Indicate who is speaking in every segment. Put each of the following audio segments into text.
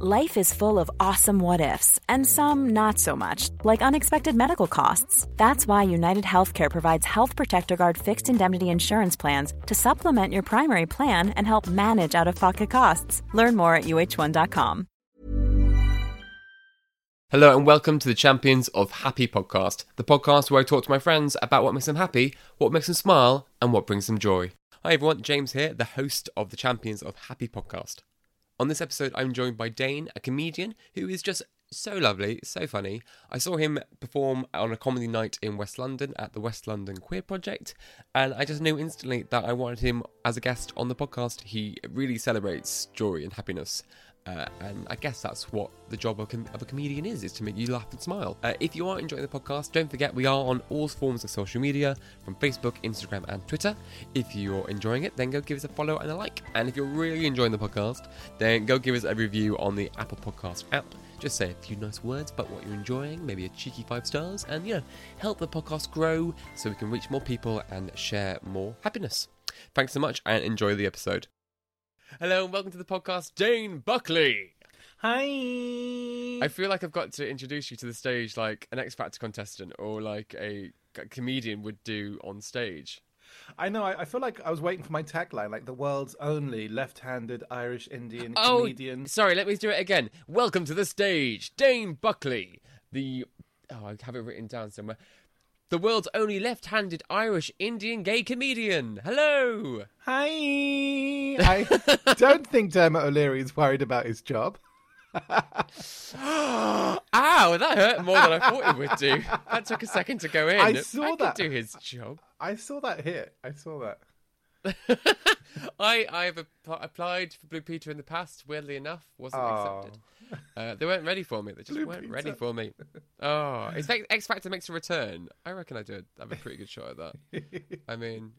Speaker 1: Life is full of awesome what ifs, and some not so much, like unexpected medical costs. That's why United Healthcare provides Health Protector Guard fixed indemnity insurance plans to supplement your primary plan and help manage out of pocket costs. Learn more at uhone.com.
Speaker 2: Hello and welcome to the Champions of Happy podcast, the podcast where I talk to my friends about what makes them happy, what makes them smile, and what brings them joy. Hi everyone, James here, the host of the Champions of Happy podcast. On this episode, I'm joined by Dane, a comedian who is just so lovely, so funny. I saw him perform on a comedy night in West London at the West London Queer Project, and I just knew instantly that I wanted him as a guest on the podcast. He really celebrates joy and happiness. Uh, and I guess that's what the job of, com- of, a comedian is, is to make you laugh and smile. Uh, if you are enjoying the podcast, don't forget we are on all forms of social media, from Facebook, Instagram, and Twitter. If you're enjoying it, then go give us a follow and a like. And if you're really enjoying the podcast, then go give us a review on the Apple Podcast app. Just say a few nice words about what you're enjoying, maybe a cheeky five stars, and you know, help the podcast grow so we can reach more people and share more happiness. Thanks so much and enjoy the episode. Hello and welcome to the podcast, Dane Buckley.
Speaker 3: Hi.
Speaker 2: I feel like I've got to introduce you to the stage like an X Factor contestant or like a, a comedian would do on stage.
Speaker 3: I know. I, I, feel like I was waiting for my tagline, like the world's only left-handed Irish Indian
Speaker 2: oh,
Speaker 3: comedian.
Speaker 2: Sorry, let me do it again. Welcome to the stage, Dane Buckley, the oh, I have it written down somewhere. The world's only left-handed Irish Indian gay comedian. Hello.
Speaker 3: Hi. I don't think Dermot O'Leary is worried about his job.
Speaker 2: Ow, that hurt more than I thought it would do. That took a second to go in.
Speaker 3: I saw
Speaker 2: I
Speaker 3: that.
Speaker 2: do his job.
Speaker 3: I saw that hit. I saw that.
Speaker 2: I I've applied for Blue Peter in the past. Weirdly enough, wasn't oh. accepted. Uh, they weren't ready for me. They just Blue weren't Peter. ready for me. Oh, if X Factor makes a return, I reckon I do have a pretty good shot at that. I mean,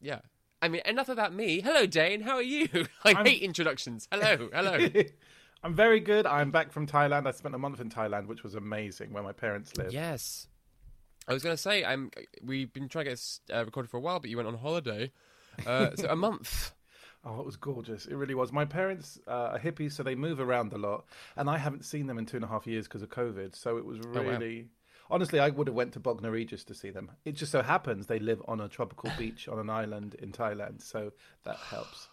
Speaker 2: yeah. I mean, enough about me. Hello, Dane. How are you? I I'm... hate introductions. Hello, hello.
Speaker 3: I'm very good. I'm back from Thailand. I spent a month in Thailand, which was amazing, where my parents live.
Speaker 2: Yes. I was going to say, I'm. We've been trying to get uh, recorded for a while, but you went on holiday, uh, so a month.
Speaker 3: Oh, it was gorgeous. It really was. My parents uh, are hippies, so they move around a lot, and I haven't seen them in two and a half years because of COVID. So it was really. Oh, wow. Honestly, I would have went to Bognor Regis to see them. It just so happens they live on a tropical beach on an island in Thailand, so that helps.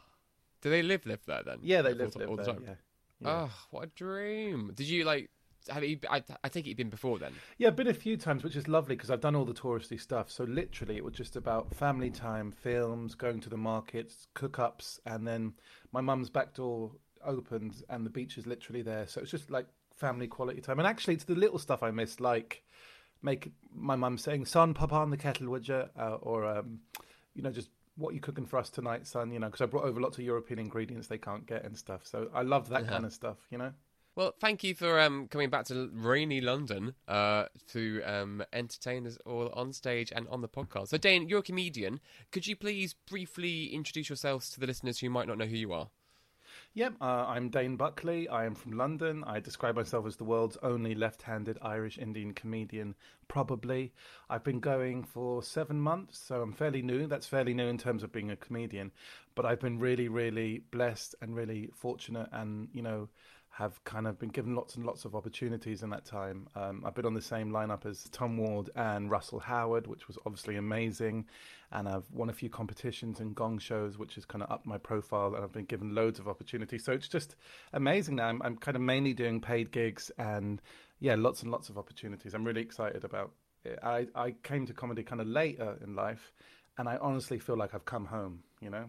Speaker 2: Do they live live there then?
Speaker 3: Yeah, they live, live there. All the yeah.
Speaker 2: Yeah. Oh, what a dream! Did you like? Have you? I, I think you've been before then.
Speaker 3: Yeah, been a few times, which is lovely because I've done all the touristy stuff. So literally, it was just about family time, films, going to the markets, cook-ups, and then my mum's back door opened and the beach is literally there. So it's just like family quality time. And actually, it's the little stuff I miss, like make my mum saying, "Son, pop on the kettle, would you?" Uh, or um, you know, just what are you cooking for us tonight, son? You know, because I brought over lots of European ingredients they can't get and stuff. So I love that uh-huh. kind of stuff, you know.
Speaker 2: Well, thank you for um, coming back to rainy London uh, to um, entertain us all on stage and on the podcast. So, Dane, you're a comedian. Could you please briefly introduce yourselves to the listeners who might not know who you are?
Speaker 3: Yep, uh, I'm Dane Buckley. I am from London. I describe myself as the world's only left handed Irish Indian comedian, probably. I've been going for seven months, so I'm fairly new. That's fairly new in terms of being a comedian. But I've been really, really blessed and really fortunate and, you know, have kind of been given lots and lots of opportunities in that time. Um, I've been on the same lineup as Tom Ward and Russell Howard, which was obviously amazing. And I've won a few competitions and gong shows, which has kind of upped my profile. And I've been given loads of opportunities. So it's just amazing now. I'm, I'm kind of mainly doing paid gigs and, yeah, lots and lots of opportunities. I'm really excited about it. I, I came to comedy kind of later in life. And I honestly feel like I've come home, you know?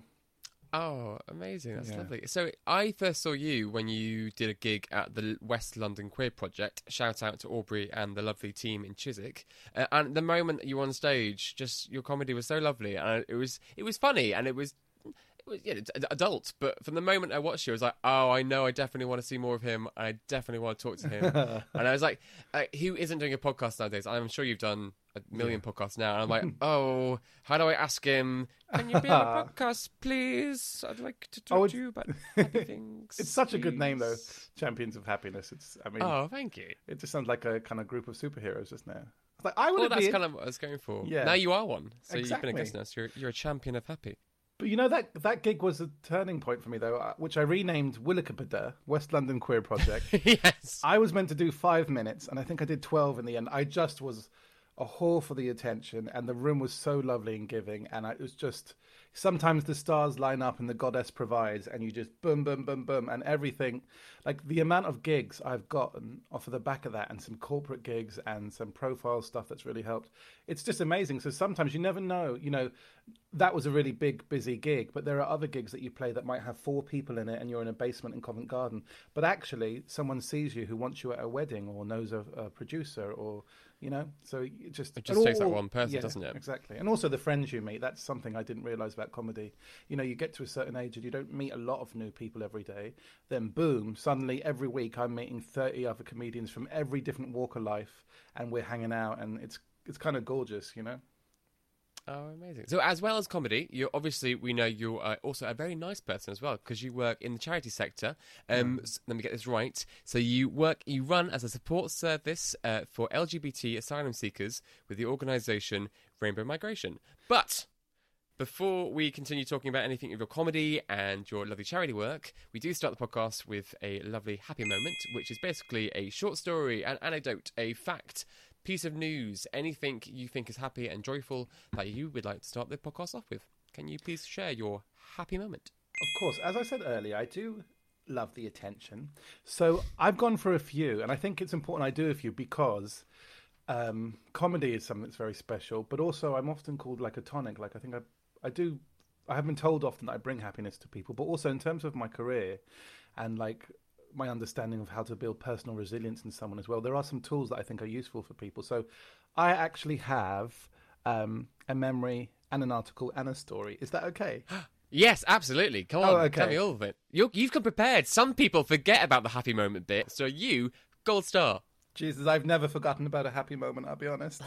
Speaker 2: Oh, amazing! That's yeah. lovely. So I first saw you when you did a gig at the West London Queer Project. Shout out to Aubrey and the lovely team in Chiswick. Uh, and the moment that you were on stage, just your comedy was so lovely, and it was it was funny, and it was yeah, it's adult. But from the moment I watched you, I was like, oh, I know, I definitely want to see more of him. I definitely want to talk to him. and I was like, uh, who isn't doing a podcast nowadays? I'm sure you've done a million podcasts now. And I'm like, oh, how do I ask him? Can you be on a podcast, please? I'd like to talk
Speaker 3: Oh,
Speaker 2: to you about happy things.
Speaker 3: It's such a good name, though. Champions of Happiness. It's. I mean,
Speaker 2: Oh, thank you.
Speaker 3: it just sounds like a kind of group of superheroes, just now. It's like I would
Speaker 2: Well, that's
Speaker 3: been.
Speaker 2: kind of what I was going for.
Speaker 3: Yeah.
Speaker 2: Now you are one. So you've been a guest now. So you're, you're a champion of happy.
Speaker 3: But you know that that gig was a turning point for me, though, uh, which I renamed Willikabada, West London Queer Project.
Speaker 2: yes.
Speaker 3: I was meant to do five minutes, and I think I did 12 in the end. I just was a whore for the attention, and the room was so lovely and giving. And I, it was just sometimes the stars line up and the goddess provides, and you just boom, boom, boom, boom, and everything. Like the amount of gigs I've gotten off of the back of that, and some corporate gigs and some profile stuff that's really helped. It's just amazing. So sometimes you never know, you know, that was a really big, busy gig, but there are other gigs that you play that might have four people in it and you're in a basement in Covent Garden. But actually, someone sees you who wants you at a wedding or knows a, a producer or, you know, so it just.
Speaker 2: It just takes that one person,
Speaker 3: yeah,
Speaker 2: doesn't it?
Speaker 3: Exactly. And also the friends you meet. That's something I didn't realize about comedy. You know, you get to a certain age and you don't meet a lot of new people every day. Then, boom, suddenly every week I'm meeting 30 other comedians from every different walk of life and we're hanging out and it's. It's kind of gorgeous, you know.
Speaker 2: Oh, amazing! So, as well as comedy, you obviously we know you're uh, also a very nice person as well because you work in the charity sector. Um, s- let me get this right. So, you work, you run as a support service uh, for LGBT asylum seekers with the organisation Rainbow Migration. But before we continue talking about anything of your comedy and your lovely charity work, we do start the podcast with a lovely happy moment, which is basically a short story, an anecdote, a fact, piece of news, anything you think is happy and joyful that you would like to start the podcast off with. Can you please share your happy moment?
Speaker 3: Of course, as I said earlier, I do love the attention. So I've gone for a few, and I think it's important I do a few because um, comedy is something that's very special. But also, I'm often called like a tonic. Like I think I, I do. I have been told often that I bring happiness to people, but also in terms of my career and like my understanding of how to build personal resilience in someone as well. There are some tools that I think are useful for people. So I actually have um, a memory and an article and a story. Is that okay?
Speaker 2: Yes, absolutely. Come on,
Speaker 3: Oh, okay.
Speaker 2: tell me all of it. You're, you've come prepared. Some people forget about the happy moment bit, so you, gold star.
Speaker 3: Jesus, I've never forgotten about a happy moment, I'll be honest.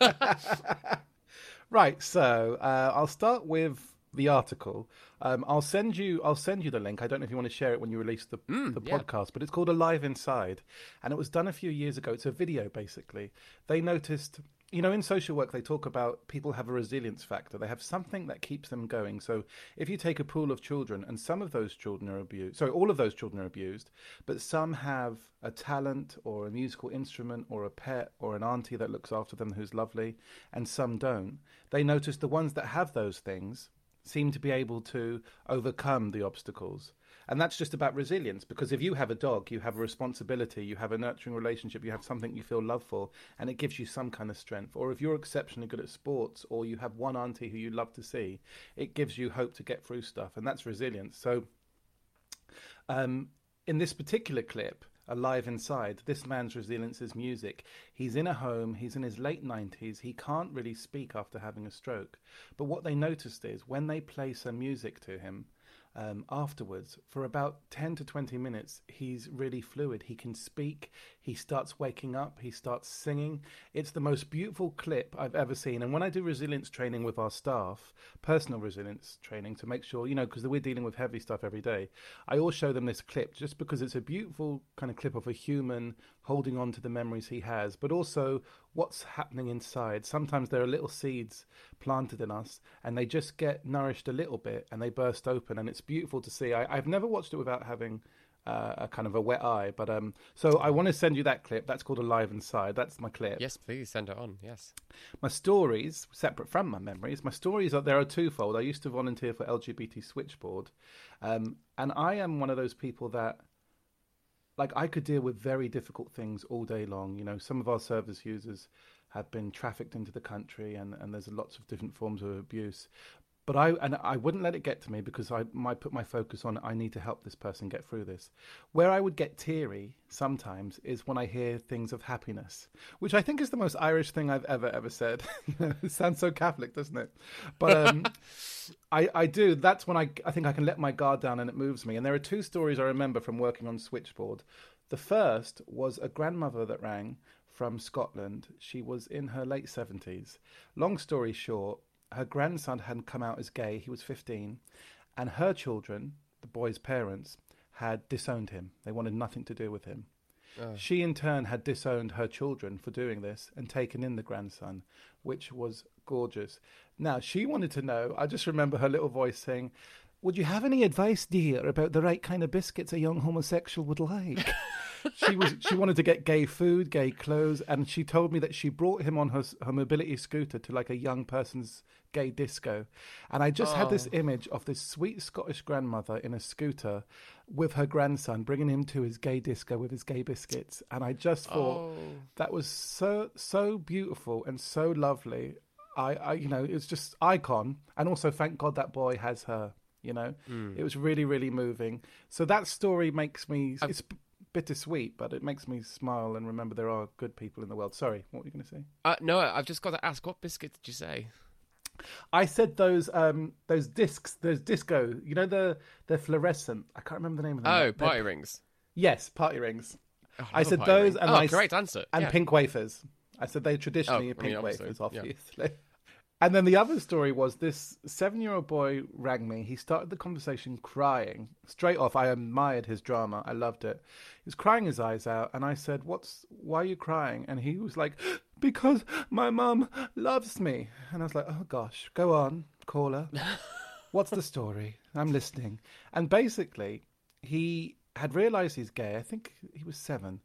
Speaker 3: right, so uh, I'll start with the article. Um, I'll send you I'll send you the link. I don't know if you want to share it when you release the, the
Speaker 2: yeah.
Speaker 3: podcast, but it's called Alive Inside and it was done a few years ago. It's a video basically. They noticed you know, in social work, they talk about people have a resilience factor. They have something that keeps them going. So, if you take a pool of children, and some of those children are abused, sorry, all of those children are abused, but some have a talent or a musical instrument or a pet or an auntie that looks after them who's lovely, and some don't. They notice the ones that have those things seem to be able to overcome the obstacles. And that's just about resilience because if you have a dog, you have a responsibility, you have a nurturing relationship, you have something you feel love for, and it gives you some kind of strength. Or if you're exceptionally good at sports, or you have one auntie who you love to see, it gives you hope to get through stuff, and that's resilience. So, um, in this particular clip, Alive Inside, this man's resilience is music. He's in a home, he's in his late 90s, he can't really speak after having a stroke. But what they noticed is when they play some music to him, um, afterwards, for about 10 to 20 minutes, he's really fluid. He can speak, he starts waking up, he starts singing. It's the most beautiful clip I've ever seen. And when I do resilience training with our staff, personal resilience training, to make sure, you know, because we're dealing with heavy stuff every day, I always show them this clip just because it's a beautiful kind of clip of a human holding on to the memories he has, but also what's happening inside. Sometimes there are little seeds planted in us and they just get nourished a little bit and they burst open and it's beautiful to see. I, I've never watched it without having uh, a kind of a wet eye, but um, so I want to send you that clip. That's called Alive Inside. That's my clip.
Speaker 2: Yes, please send it on. Yes.
Speaker 3: My stories, separate from my memories, my stories are there are twofold. I used to volunteer for LGBT Switchboard, um, and I am one of those people that, like, I could deal with very difficult things all day long. You know, some of our service users have been trafficked into the country, and and there's lots of different forms of abuse. But I and I wouldn't let it get to me because I might put my focus on I need to help this person get through this. Where I would get teary sometimes is when I hear things of happiness, which I think is the most Irish thing I've ever ever said. it sounds so Catholic, doesn't it? But um, I I do. That's when I I think I can let my guard down and it moves me. And there are two stories I remember from working on Switchboard. The first was a grandmother that rang from Scotland. She was in her late 70s. Long story short, her grandson hadn't come out as gay. He was 15. And her children, the boy's parents, had disowned him. They wanted nothing to do with him. Oh. She, in turn, had disowned her children for doing this and taken in the grandson, which was gorgeous. Now, she wanted to know, I just remember her little voice saying, Would you have any advice, dear, about the right kind of biscuits a young homosexual would like? she was she wanted to get gay food, gay clothes, and she told me that she brought him on her her mobility scooter to like a young person's gay disco, and I just oh. had this oh. image of this sweet Scottish grandmother in a scooter with her grandson, bringing him to his gay disco with his gay biscuits, and I just thought oh. that was so so beautiful and so lovely. I, I you know, it's just icon, and also thank God that boy has her you know mm. it was really really moving so that story makes me it's bittersweet, but it makes me smile and remember there are good people in the world. Sorry, what were you going to say?
Speaker 2: Uh, no, I've just got to ask, what biscuit did you say?
Speaker 3: I said those um those discs, those disco. You know the the fluorescent. I can't remember the name of them.
Speaker 2: Oh, party They're, rings.
Speaker 3: Yes, party rings. Oh, I, I said those ring. and
Speaker 2: oh,
Speaker 3: I,
Speaker 2: great answer.
Speaker 3: And
Speaker 2: yeah.
Speaker 3: pink wafers. I said they traditionally oh, pink I mean, wafers, obviously. Yeah. And then the other story was this seven year old boy rang me. He started the conversation crying. Straight off, I admired his drama. I loved it. He was crying his eyes out. And I said, What's, why are you crying? And he was like, Because my mum loves me. And I was like, Oh gosh, go on, caller. What's the story? I'm listening. And basically, he had realized he's gay. I think he was seven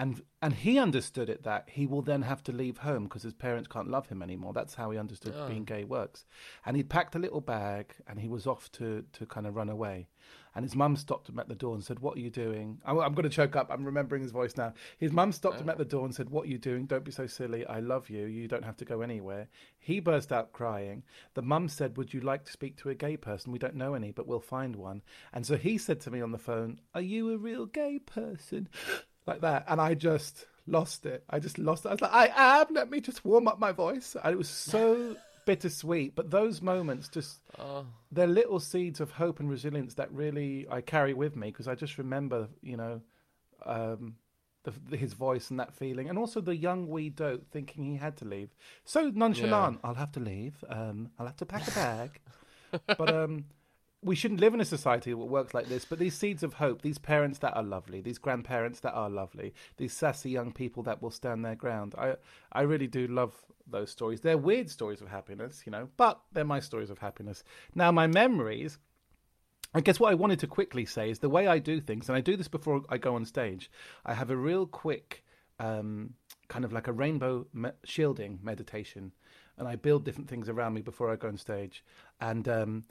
Speaker 3: and and he understood it that he will then have to leave home because his parents can't love him anymore. That's how he understood oh. being gay works. And he'd packed a little bag and he was off to to kind of run away. And his mum stopped him at the door and said, "What are you doing?" I'm, I'm going to choke up. I'm remembering his voice now. His mum stopped oh. him ah. at the door and said, "What are you doing? Don't be so silly. I love you. You don't have to go anywhere." He burst out crying. The mum said, "Would you like to speak to a gay person? We don't know any, but we'll find one." And so he said to me on the phone, "Are you a real gay person?" Like that, and I just lost it. I just lost it. I was like, I am. Let me just warm up my voice. And it was so bittersweet. But those moments, just oh. they're little seeds of hope and resilience that really I carry with me because I just remember, you know, um, the, his voice and that feeling, and also the young wee dote thinking he had to leave. So nonchalant. Yeah. I'll have to leave. Um, I'll have to pack a bag. but um, we shouldn't live in a society that works like this, but these seeds of hope, these parents that are lovely, these grandparents that are lovely, these sassy young people that will stand their ground. I I really do love those stories. They're weird stories of happiness, you know, but they're my stories of happiness. Now my memories I guess what I wanted to quickly say is the way I do things, and I do this before I go on stage. I have a real quick, um, kind of like a rainbow me- shielding meditation, and I build different things around me before I go on stage. And um,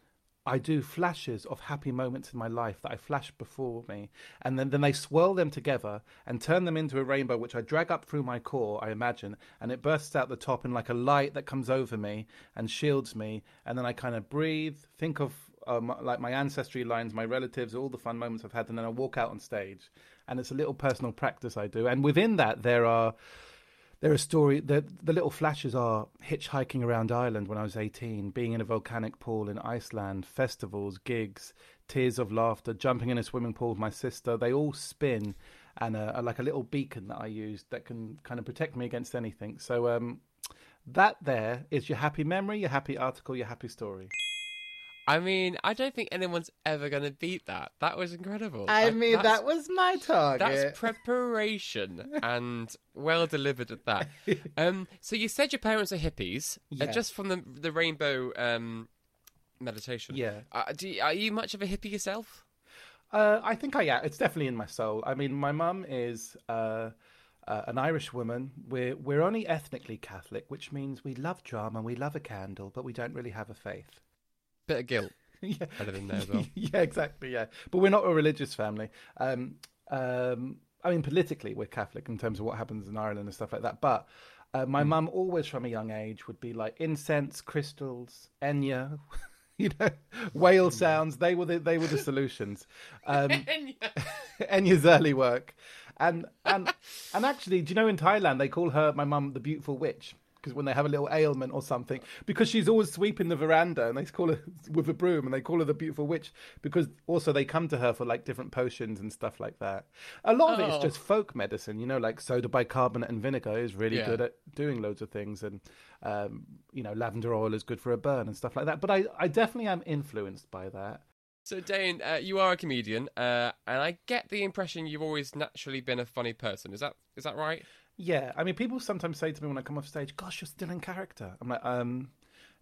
Speaker 3: I do flashes of happy moments in my life that I flash before me, and then, then they swirl them together and turn them into a rainbow, which I drag up through my core, I imagine, and it bursts out the top in like a light that comes over me and shields me, and then I kind of breathe, think of um, like my ancestry lines, my relatives, all the fun moments I've had, and then I walk out on stage, and it's a little personal practice I do, and within that there are there are story the the little flashes are hitchhiking around Ireland when I was 18, being in a volcanic pool in Iceland, festivals, gigs, tears of laughter, jumping in a swimming pool with my sister. They all spin and uh, are like a little beacon that I use that can kind of protect me against anything. So um, that there is your happy memory, your happy article, your happy story.
Speaker 2: I mean, I don't think anyone's ever going to beat that. That was incredible.
Speaker 3: I, I mean, that was my target.
Speaker 2: That's preparation and well delivered at that. Um, so you said your parents are hippies, yeah. uh, just from the the rainbow um, meditation.
Speaker 3: Yeah.
Speaker 2: Uh, you, are you much of a hippie yourself?
Speaker 3: Uh, I think I am. It's definitely in my soul. I mean, my mum is. Uh, uh, an Irish woman. We're we're only ethnically Catholic, which means we love drama, we love a candle, but we don't really have a faith
Speaker 2: bit of guilt yeah. added in there as well.
Speaker 3: yeah, exactly. Yeah, but we're not a religious family. Um, um, I mean, politically, we're Catholic in terms of what happens in Ireland and stuff like that. But uh, my mm. mum always, from a young age, would be like incense, crystals, Enya. you know, whale sounds. They were the they were the solutions. Um, Enya's early work, and and and actually, do you know in Thailand they call her my mum the beautiful witch because when they have a little ailment or something, because she's always sweeping the veranda and they call her with a broom and they call her the beautiful witch because also they come to her for like different potions and stuff like that. A lot of it is
Speaker 2: Oh.
Speaker 3: just folk medicine, you know, like soda bicarbonate and vinegar is really
Speaker 2: Yeah.
Speaker 3: good at doing loads of things, and um, you know, lavender oil is good for a burn and stuff like that. But I, I definitely am influenced by that.
Speaker 2: So, Dane, uh, you are a comedian, uh, and I get the impression you've always naturally been a funny person. Is that is that right?
Speaker 3: Yeah, I mean, people sometimes say to me when I come off stage, "Gosh, you're still in character." I'm like, um,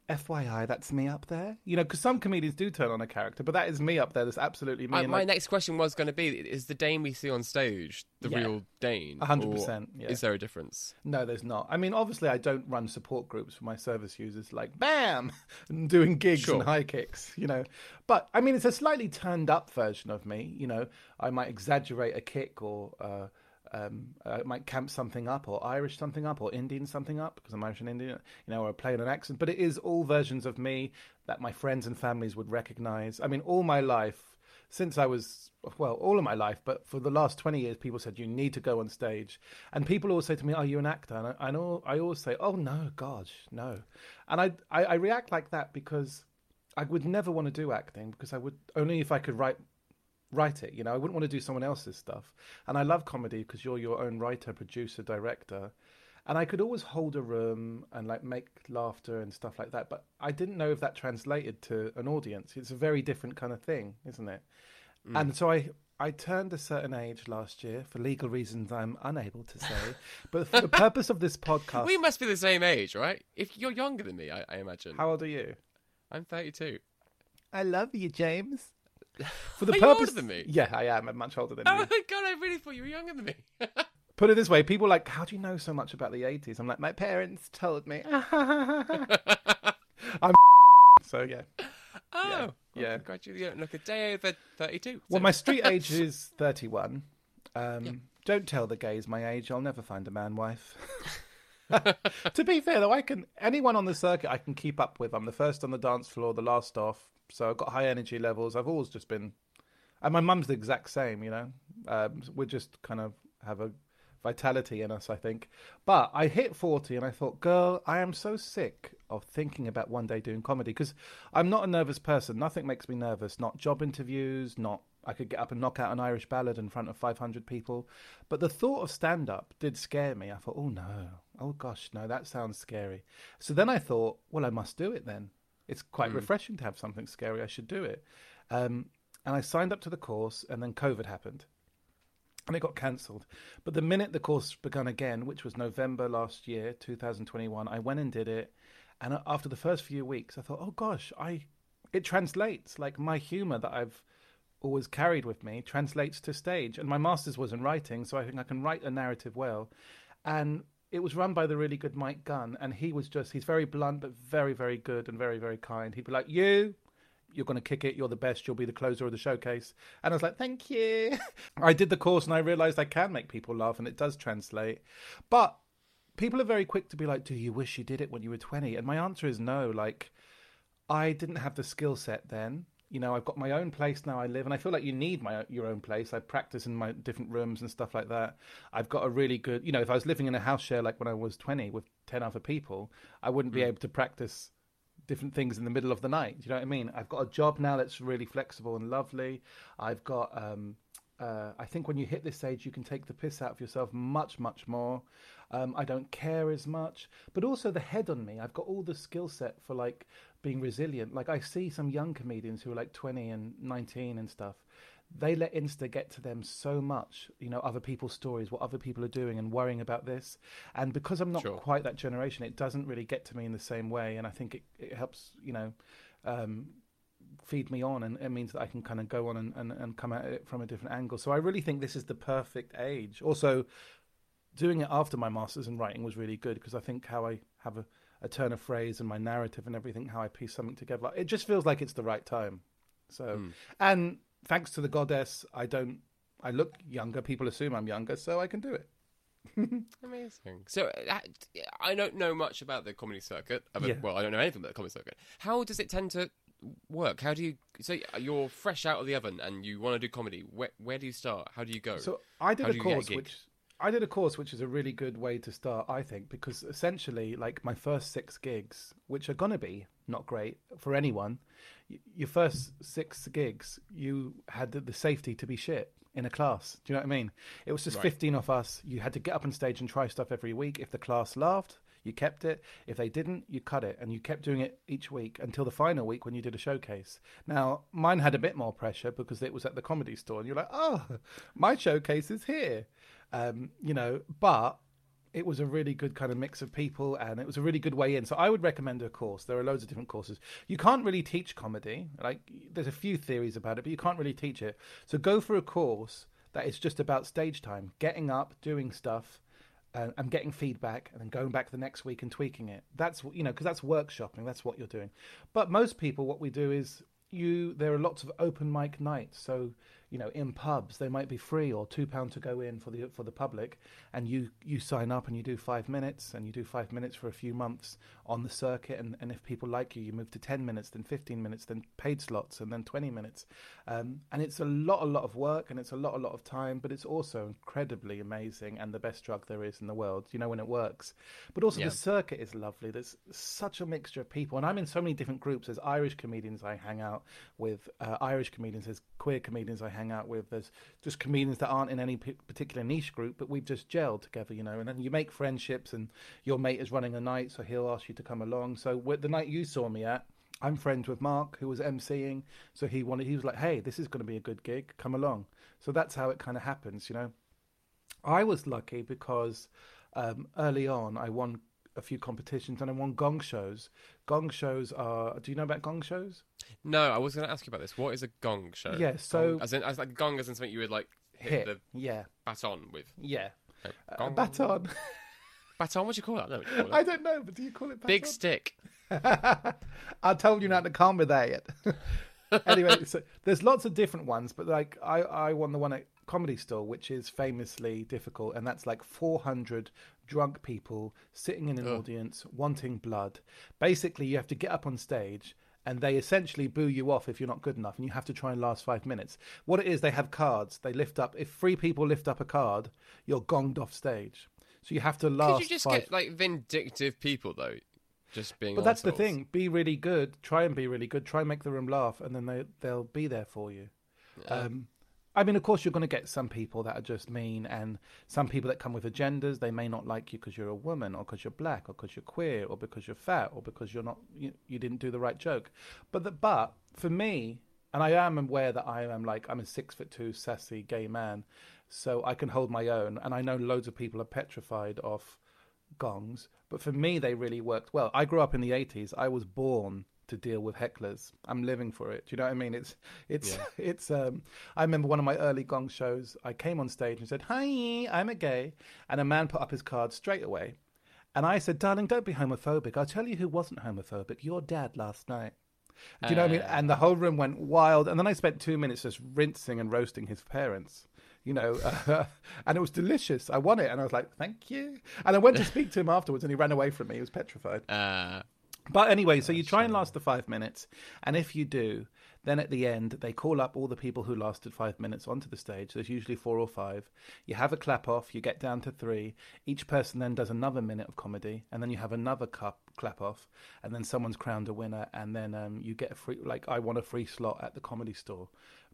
Speaker 3: FYI, that's me up there. You know, because some comedians do turn on a character, but that is me up there. That's absolutely me.
Speaker 2: I, my
Speaker 3: like,
Speaker 2: next question was going to be: Is the Dane we see on stage the
Speaker 3: Yeah.
Speaker 2: real Dane?
Speaker 3: hundred percent. yeah.
Speaker 2: Is there a difference?
Speaker 3: No, there's not. I mean, obviously, I don't run support groups for my service users like BAM and doing gigs
Speaker 2: Sure.
Speaker 3: and high kicks, you know. But I mean, it's a slightly turned up version of me. You know, I might exaggerate a kick or uh, um, I might camp something up or Irish something up or Indian something up because I'm Irish and Indian, you know, or play an accent. But it is all versions of me that my friends and families would recognize. I mean, all my life since I was well, all of my life, but for the last twenty years, people said you need to go on stage, and people always say to me, "Are you an actor?" And I, I always say, "Oh no, gosh, no," and I, I I react like that because I would never want to do acting because I would only if I could write write it. You know, I wouldn't want to do someone else's stuff, and I love comedy because you're your own writer, producer, director. And I could always hold a room and like make laughter and stuff like that, but I didn't know if that translated to an audience. It's a very different kind of thing, isn't it? Mm. And so I I turned a certain age last year for legal reasons I'm unable to say, but for the purpose of this podcast,
Speaker 2: We must be the same age, right? If you're younger than me, I, I imagine.
Speaker 3: how old are you?
Speaker 2: I'm 32.
Speaker 3: I love you, James. For the
Speaker 2: Are
Speaker 3: purpose,
Speaker 2: than me?
Speaker 3: Yeah, I am. I'm much older than
Speaker 2: Oh
Speaker 3: you.
Speaker 2: my god! I really thought you were younger than me.
Speaker 3: Put it this way: people are like, how do you know so much about the '80s? I'm like, my parents told me. I'm so yeah.
Speaker 2: oh,
Speaker 3: Yeah,
Speaker 2: well,
Speaker 3: yeah.
Speaker 2: Congratulations! Look, a day over 32.
Speaker 3: Well,
Speaker 2: so-
Speaker 3: my street age is 31. Um, Don't tell the gays my age. I'll never find a man wife. to be fair, though, I can anyone on the circuit I can keep up with. I'm the first on the dance floor, the last off, so I've got high energy levels. I've always just been, and my mum's the exact same. You know, um, we just kind of have a vitality in us, I think. But I hit 40 and I thought, girl, I am so sick of thinking about one day doing comedy because I'm not a nervous person. Nothing makes me nervous. Not job interviews, not I could get up and knock out an Irish ballad in front of 500 people. But the thought of stand up did scare me. I thought, oh no, oh gosh, no, that sounds scary. So then I thought, well, I must do it then. It's quite refreshing to have something scary. I should do it. Um, and I signed up to the course, and then COVID happened and it got cancelled. But the minute the course began again, which was November last year, 2021, I went and did it. And after the first few weeks, I thought, oh gosh, I it translates like my humor that I've always carried with me translates to stage. And my master's was in writing, so I think I can write a narrative well. And it was run by the really good Mike Gunn, and he was just he's very blunt but very very good and very very kind. He'd be like, "You, you're going to kick it. You're the best. You'll be the closer of the showcase." And I was like, "Thank you." I did the course and I realized I can make people laugh, and it does translate. But people are very quick to be like, "Do you wish you did it when you were 20?" And my answer is no. Like, I didn't have the skill set then. You know, I've got my own place now. I live, and I feel like you need my your own place. I practice in my different rooms and stuff like that. I've got a really good, you know, if I was living in a house share like when I was twenty with ten other people, I wouldn't be able to practice different things in the middle of the night. Do you know what I mean? I've got a job now that's really flexible and lovely. I've got. um uh, I think when you hit this age, you can take the piss out of yourself much, much more. Um, I don't care as much, but also the head on me. I've got all the skill set for like being resilient. Like I see some young comedians who are like 20 and 19 and stuff. They let Insta get to them so much, you know, other people's stories, what other people are doing, and worrying about this. And because I'm not
Speaker 2: Sure.
Speaker 3: quite that generation, it doesn't really get to me in the same way. And I think it, it helps, you know, um, feed me on and it means that I can kind of go on and, and, and come at it from a different angle. So I really think this is the perfect age. Also, doing it after my master's in writing was really good because I think how I have a, a turn of phrase and my narrative and everything, how I piece something together, it just feels like it's the right time. So, and thanks to the goddess, I don't, I look younger. People assume I'm younger, so I can do it.
Speaker 2: Amazing. So uh, I don't know much about the comedy circuit. Other,
Speaker 3: Yeah.
Speaker 2: Well, I don't know anything about the comedy circuit. How does it tend to work? How do you? So you're fresh out of the oven and you want to do comedy. Where where do you start? How do you go?
Speaker 3: So I did
Speaker 2: How
Speaker 3: a
Speaker 2: do a
Speaker 3: course which I did a course which is a really good way to start, I think, because essentially, like my first six gigs, which are gonna be not great for anyone, y- your first six gigs, you had the, the safety to be shit in a class. Do you know what I mean? It was just
Speaker 2: Right.
Speaker 3: 15 of us. You had to get up on stage and try stuff every week. If the class laughed, you kept it. If they didn't, you cut it. And you kept doing it each week until the final week when you did a showcase. Now, mine had a bit more pressure because it was at the comedy store. And you're like, oh, my showcase is here. Um, you know, but it was a really good kind of mix of people and it was a really good way in. So I would recommend a course. There are loads of different courses. You can't really teach comedy. Like there's a few theories about it, but you can't really teach it. So go for a course that is just about stage time, getting up, doing stuff, uh, and getting feedback, and then going back the next week and tweaking it. That's you know because that's workshopping. That's what you're doing. But most people, what we do is you. There are lots of open mic nights. So you know in pubs they might be free or two pound to go in for the for the public, and you you sign up and you do five minutes and you do five minutes for a few months on the circuit, and, and if people like you, you move to ten minutes, then fifteen minutes, then paid slots, and then twenty minutes, um, and it's a lot a lot of work and it's a lot a lot of time, but it's also incredibly amazing and the best drug there is in the world. You know when it works, but also
Speaker 2: Yeah.
Speaker 3: the circuit is lovely. There's such a mixture of people, and I'm in so many different groups. There's Irish comedians I hang out with, uh, Irish comedians. There's queer comedians I hang out with. There's just comedians that aren't in any p- particular niche group, but we've just gelled together, you know. And then you make friendships, and your mate is running a night, so he'll ask you to come along. So the night you saw me at. I'm friends with Mark, who was emceeing, so he wanted. He was like, "Hey, this is going to be a good gig. Come along." So that's how it kind of happens, you know. I was lucky because um, early on I won a few competitions and I won gong shows. Gong shows are. Do you know about gong shows?
Speaker 2: no, I was going to ask you about this. What is a gong show?
Speaker 3: Yeah, so-
Speaker 2: Gong- as in as like gong as in something you would like hit,
Speaker 3: Hit.
Speaker 2: the
Speaker 3: Yeah,
Speaker 2: baton with.
Speaker 3: yeah.
Speaker 2: Like,
Speaker 3: A
Speaker 2: gong?
Speaker 3: baton.
Speaker 2: Baton. What do you call that? No, what do you call
Speaker 3: I don't know, but do you call it baton?
Speaker 2: Big stick.
Speaker 3: I told you not to come with that. yet. anyway, so there's lots of different ones, but like I, I won the one at Comedy Store, which is famously difficult, and that's like 400 drunk people sitting in an audience wanting blood. Basically, you have to get up on stage. And they essentially boo you off if you're not good enough, and you have to try and last five minutes. What it is, they have cards. They lift up. If three people lift up a card, you're gonged off stage. So you have to last.
Speaker 2: Could you just
Speaker 3: five
Speaker 2: get like vindictive people though? Just being.
Speaker 3: but that's the thing. Be really good. Try and be really good. Try and make the room laugh, and then they they'll be there for you. Um, I mean, of course, you're going to get some people that are just mean, and some people that come with agendas. They may not like you because you're a woman, or because you're black, or because you're queer, or because you're fat, or because you're not you, you didn't do the right joke. But the, but for me, and I am aware that I am like I'm a six foot two sassy gay man, so I can hold my own. And I know loads of people are petrified of gongs, but for me, they really worked well. I grew up in the 80s. I was born to deal with hecklers. I'm living for it. Do you know what I mean? It's, it's, it's, um, I remember one of my early gong shows. I came on stage and said, Hi, I'm a gay. And a man put up his card straight away. And I said, Darling, don't be homophobic. I'll tell you who wasn't homophobic. Your dad last night. Do you know what I mean? And the whole room went wild. And then I spent two minutes just rinsing and roasting his parents. You know, uh, and it was delicious. I won it, and I was like, "Thank you." And I went to speak to him afterwards, and he ran away from me. He was petrified.
Speaker 2: Uh,
Speaker 3: But anyway, so you try and last the five minutes, and if you do, then at the end they call up all the people who lasted five minutes onto the stage. There's usually four or five. You have a clap off. You get down to three. Each person then does another minute of comedy, and then you have another cup clap off, and then someone's crowned a winner, and then um, you get a free. Like I won a free slot at the comedy store.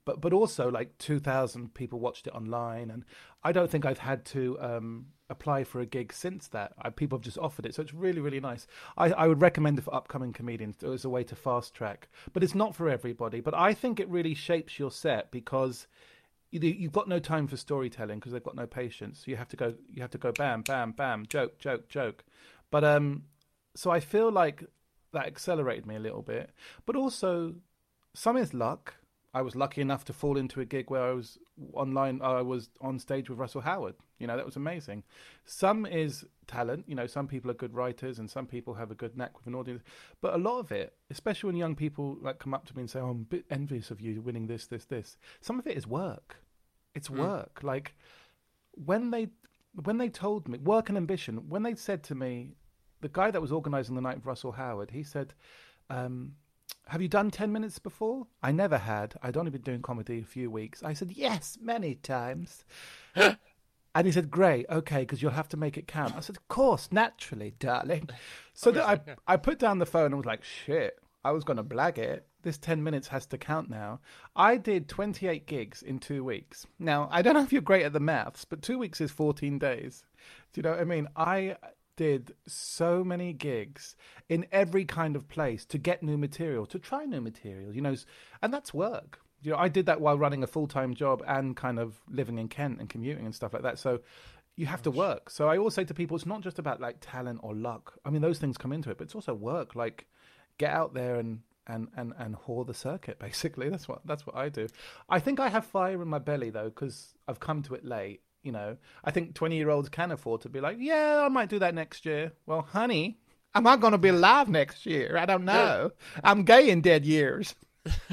Speaker 3: But, but also like 2000 people watched it online and i don't think i've had to um, apply for a gig since that I, people have just offered it. So it's really really nice. I, I would recommend it for upcoming comedians as a way to fast track. But it's not for everybody. But i think it really shapes your set because you, you've got no time for storytelling because they've got no patience. So you have to go you have to go bam bam bam joke joke joke. But um so i feel like that accelerated me a little bit. But also some is luck. I was lucky enough to fall into a gig where I was online. I was on stage with Russell Howard. You know that was amazing. Some is talent. You know, some people are good writers, and some people have a good knack with an audience. But a lot of it, especially when young people like come up to me and say, oh, "I'm a bit envious of you winning this, this, this." Some of it is work. It's work. Like when they when they told me work and ambition. When they said to me, the guy that was organising the night of Russell Howard, he said. Um, have you done 10 minutes before? I never had. I'd only been doing comedy a few weeks. I said, Yes, many times. and he said, Great, okay, because you'll have to make it count. I said, Of course, naturally, darling. So that I, I put down the phone and was like, Shit, I was going to blag it. This 10 minutes has to count now. I did 28 gigs in two weeks. Now, I don't know if you're great at the maths, but two weeks is 14 days. Do you know what I mean? I did so many gigs in every kind of place to get new material, to try new material, you know, and that's work. You know, I did that while running a full time job and kind of living in Kent and commuting and stuff like that. So you have to work. So I always say to people, it's not just about like talent or luck. I mean, those things come into it, but it's also work. Like, get out there and and and and whore the circuit. Basically, that's what that's what I do. I think I have fire in my belly though, because I've come to it late you know, I think 20 year olds can afford to be like, yeah, I might do that next year. Well, honey, am I going to be alive next year? I don't know. I'm gay in dead years.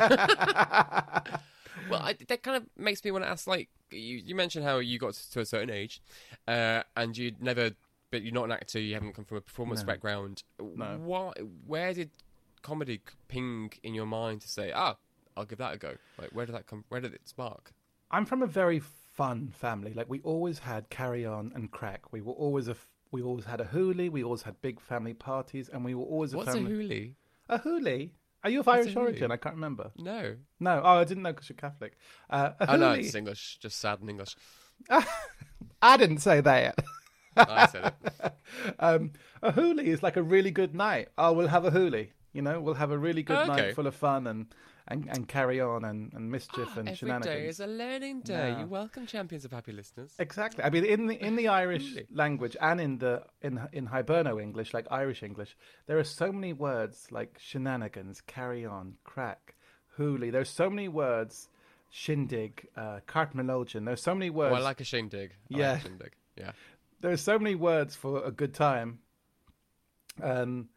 Speaker 2: well, I, that kind of makes me want to ask like, you, you mentioned how you got to a certain age uh, and you'd never, but you're not an actor, you haven't come from a performance
Speaker 3: No.
Speaker 2: background.
Speaker 3: No.
Speaker 2: What, where did comedy ping in your mind to say, ah, I'll give that a go? Like, where did that come, where did it spark?
Speaker 3: I'm from a very fun family. Like we always had carry on and crack. We were always a we always had a hoolie. We always had big family parties, and we were always a
Speaker 2: What's a
Speaker 3: family.
Speaker 2: hoolie?
Speaker 3: A hoolie? Are you of Irish origin? I can't remember.
Speaker 2: No.
Speaker 3: No. Oh, I didn't know because you're Catholic. Uh,
Speaker 2: Oh, no, it's English. Just sad in English.
Speaker 3: I didn't say that.
Speaker 2: I said it.
Speaker 3: um, a hoolie is like a really good night. Oh, we'll have a hoolie. You know, we'll have a really good
Speaker 2: Oh, okay.
Speaker 3: night full of fun and, and, and carry on and, and mischief and
Speaker 2: Every
Speaker 3: shenanigans.
Speaker 2: day is a learning day.
Speaker 3: Yeah.
Speaker 2: You're welcome, champions of happy listeners.
Speaker 3: Exactly. I mean, in the in the Irish language and in the in in Hiberno English, like Irish English, there are so many words like shenanigans, carry on, crack, hoolie. There's so many words, shindig, uh, cartmelogian. There's so many
Speaker 2: Oh,
Speaker 3: words.
Speaker 2: I like a shindig. I
Speaker 3: Yeah.
Speaker 2: Like a shindig. Yeah.
Speaker 3: there's so many words for a good time. Um,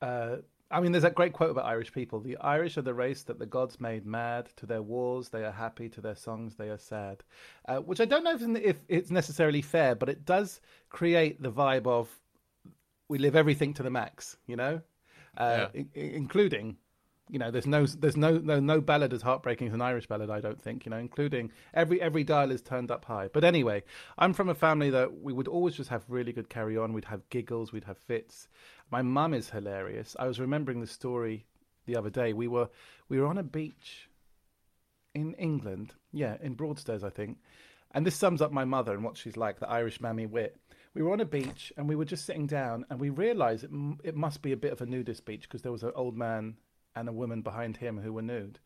Speaker 3: uh, I mean, there's that great quote about Irish people: "The Irish are the race that the gods made mad. To their wars they are happy, to their songs they are sad." Uh, which I don't know if, if it's necessarily fair, but it does create the vibe of we live everything to the max. You know, uh,
Speaker 2: Yeah.
Speaker 3: i- i- including. You know, there's no, there's no, no, no ballad as heartbreaking as an Irish ballad. I don't think. You know, including every every dial is turned up high. But anyway, I'm from a family that we would always just have really good carry on. We'd have giggles, we'd have fits. My mum is hilarious. I was remembering the story the other day. We were we were on a beach in England, yeah, in Broadstairs, I think. And this sums up my mother and what she's like, the Irish mammy wit. We were on a beach and we were just sitting down, and we realised it, it must be a bit of a nudist beach because there was an old man and a woman behind him who were nude.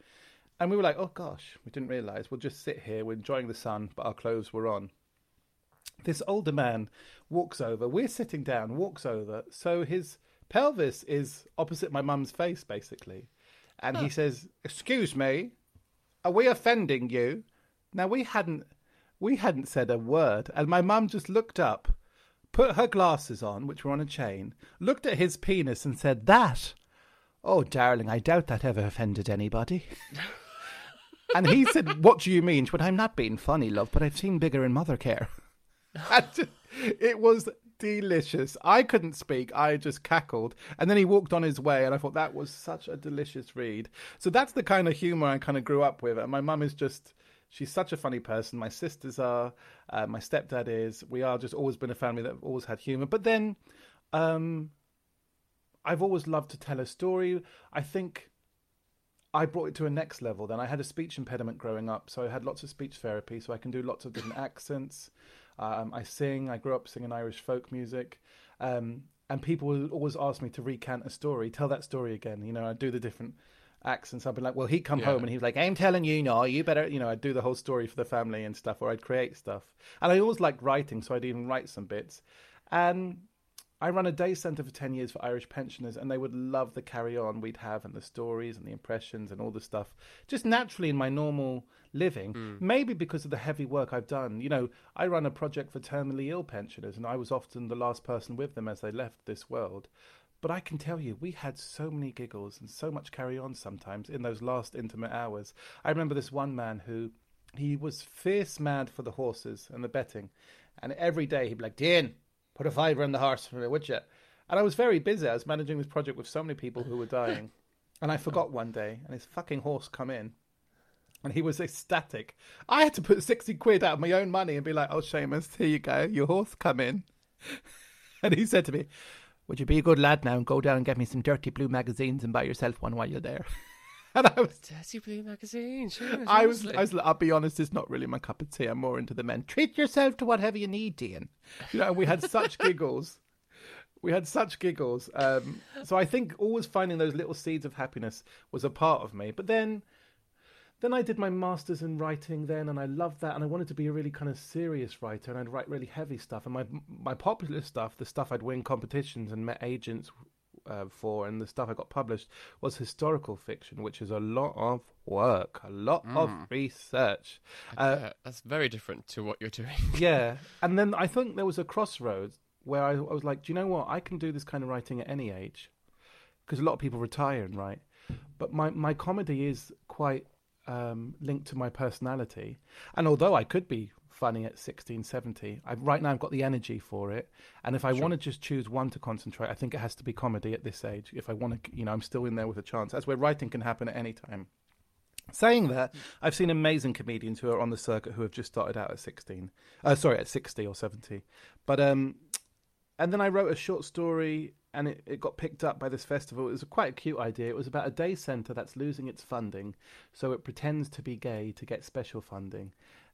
Speaker 3: And we were like, oh gosh, we didn't realise. We'll just sit here, we're enjoying the sun, but our clothes were on. This older man walks over, we're sitting down, walks over, so his pelvis is opposite my mum's face, basically. And he says, Excuse me, are we offending you? Now we hadn't we hadn't said a word, and my mum just looked up, put her glasses on, which were on a chain, looked at his penis and said, That Oh darling, I doubt that ever offended anybody. and he said, What do you mean? She went, I'm not being funny, love, but I've seen bigger in Mothercare. It was delicious. I couldn't speak. I just cackled. And then he walked on his way, and I thought that was such a delicious read. So that's the kind of humor I kind of grew up with. And my mum is just, she's such a funny person. My sisters are, uh, my stepdad is. We are just always been a family that always had humor. But then um, I've always loved to tell a story. I think I brought it to a next level. Then I had a speech impediment growing up, so I had lots of speech therapy, so I can do lots of different accents. Um, I sing. I grew up singing Irish folk music, um, and people will always ask me to recant a story, tell that story again. You know, I do the different accents. I'd be like, "Well, he'd come
Speaker 2: Yeah.
Speaker 3: home and he was like, I'm telling you, no, you better." You know, I'd do the whole story for the family and stuff, or I'd create stuff. And I always liked writing, so I'd even write some bits. And I run a day centre for 10 years for Irish pensioners, and they would love the carry on we'd have and the stories and the impressions and all the stuff. Just naturally in my normal living, hmm. maybe because of the heavy work I've done. You know, I run a project for terminally ill pensioners, and I was often the last person with them as they left this world. But I can tell you, we had so many giggles and so much carry on sometimes in those last intimate hours. I remember this one man who he was fierce mad for the horses and the betting, and every day he'd be like, "Dean, put a fiver in the horse for me, would you?" And I was very busy. I was managing this project with so many people who were dying. and I forgot one day, and his fucking horse come in, and he was ecstatic. I had to put sixty quid out of my own money and be like, "Oh, Seamus, here you go, your horse come in," and he said to me, "Would you be a good lad now and go down and get me some dirty blue magazines and buy yourself one while you're there?" and I was.
Speaker 2: Dirty Blue magazine. Sure,
Speaker 3: I was. I was, I'll be honest, it's not really my cup of tea. I'm more into the men. Treat yourself to whatever you need, Dean. You know, we had such giggles. We had such giggles. Um, so I think always finding those little seeds of happiness was a part of me. But then, then I did my masters in writing then, and I loved that. And I wanted to be a really kind of serious writer, and I'd write really heavy stuff. And my my popular stuff, the stuff I'd win competitions and met agents uh, for, and the stuff I got published was historical fiction, which is a lot of work, a lot of research. Uh,
Speaker 2: that's very different to what you're doing.
Speaker 3: yeah, and then I think there was a crossroads where I, I was like, do you know what? I can do this kind of writing at any age, because a lot of people retire and write. But my my comedy is quite um, linked to my personality, and although I could be funny at 16, 70, I, right now I've got the energy for it. And if I want to just choose one to concentrate, I think it has to be comedy at this age. If I want to, you know, I'm still in there with a chance. That's where writing can happen at any time. Saying that, I've seen amazing comedians who are on the circuit who have just started out at 16. Uh, sorry, at 60 or 70. But, um, and then I wrote a short story and it, it got picked up by this festival. It was a quite a cute idea. It was about a day centre that's losing its funding, so it pretends to be gay to get special funding.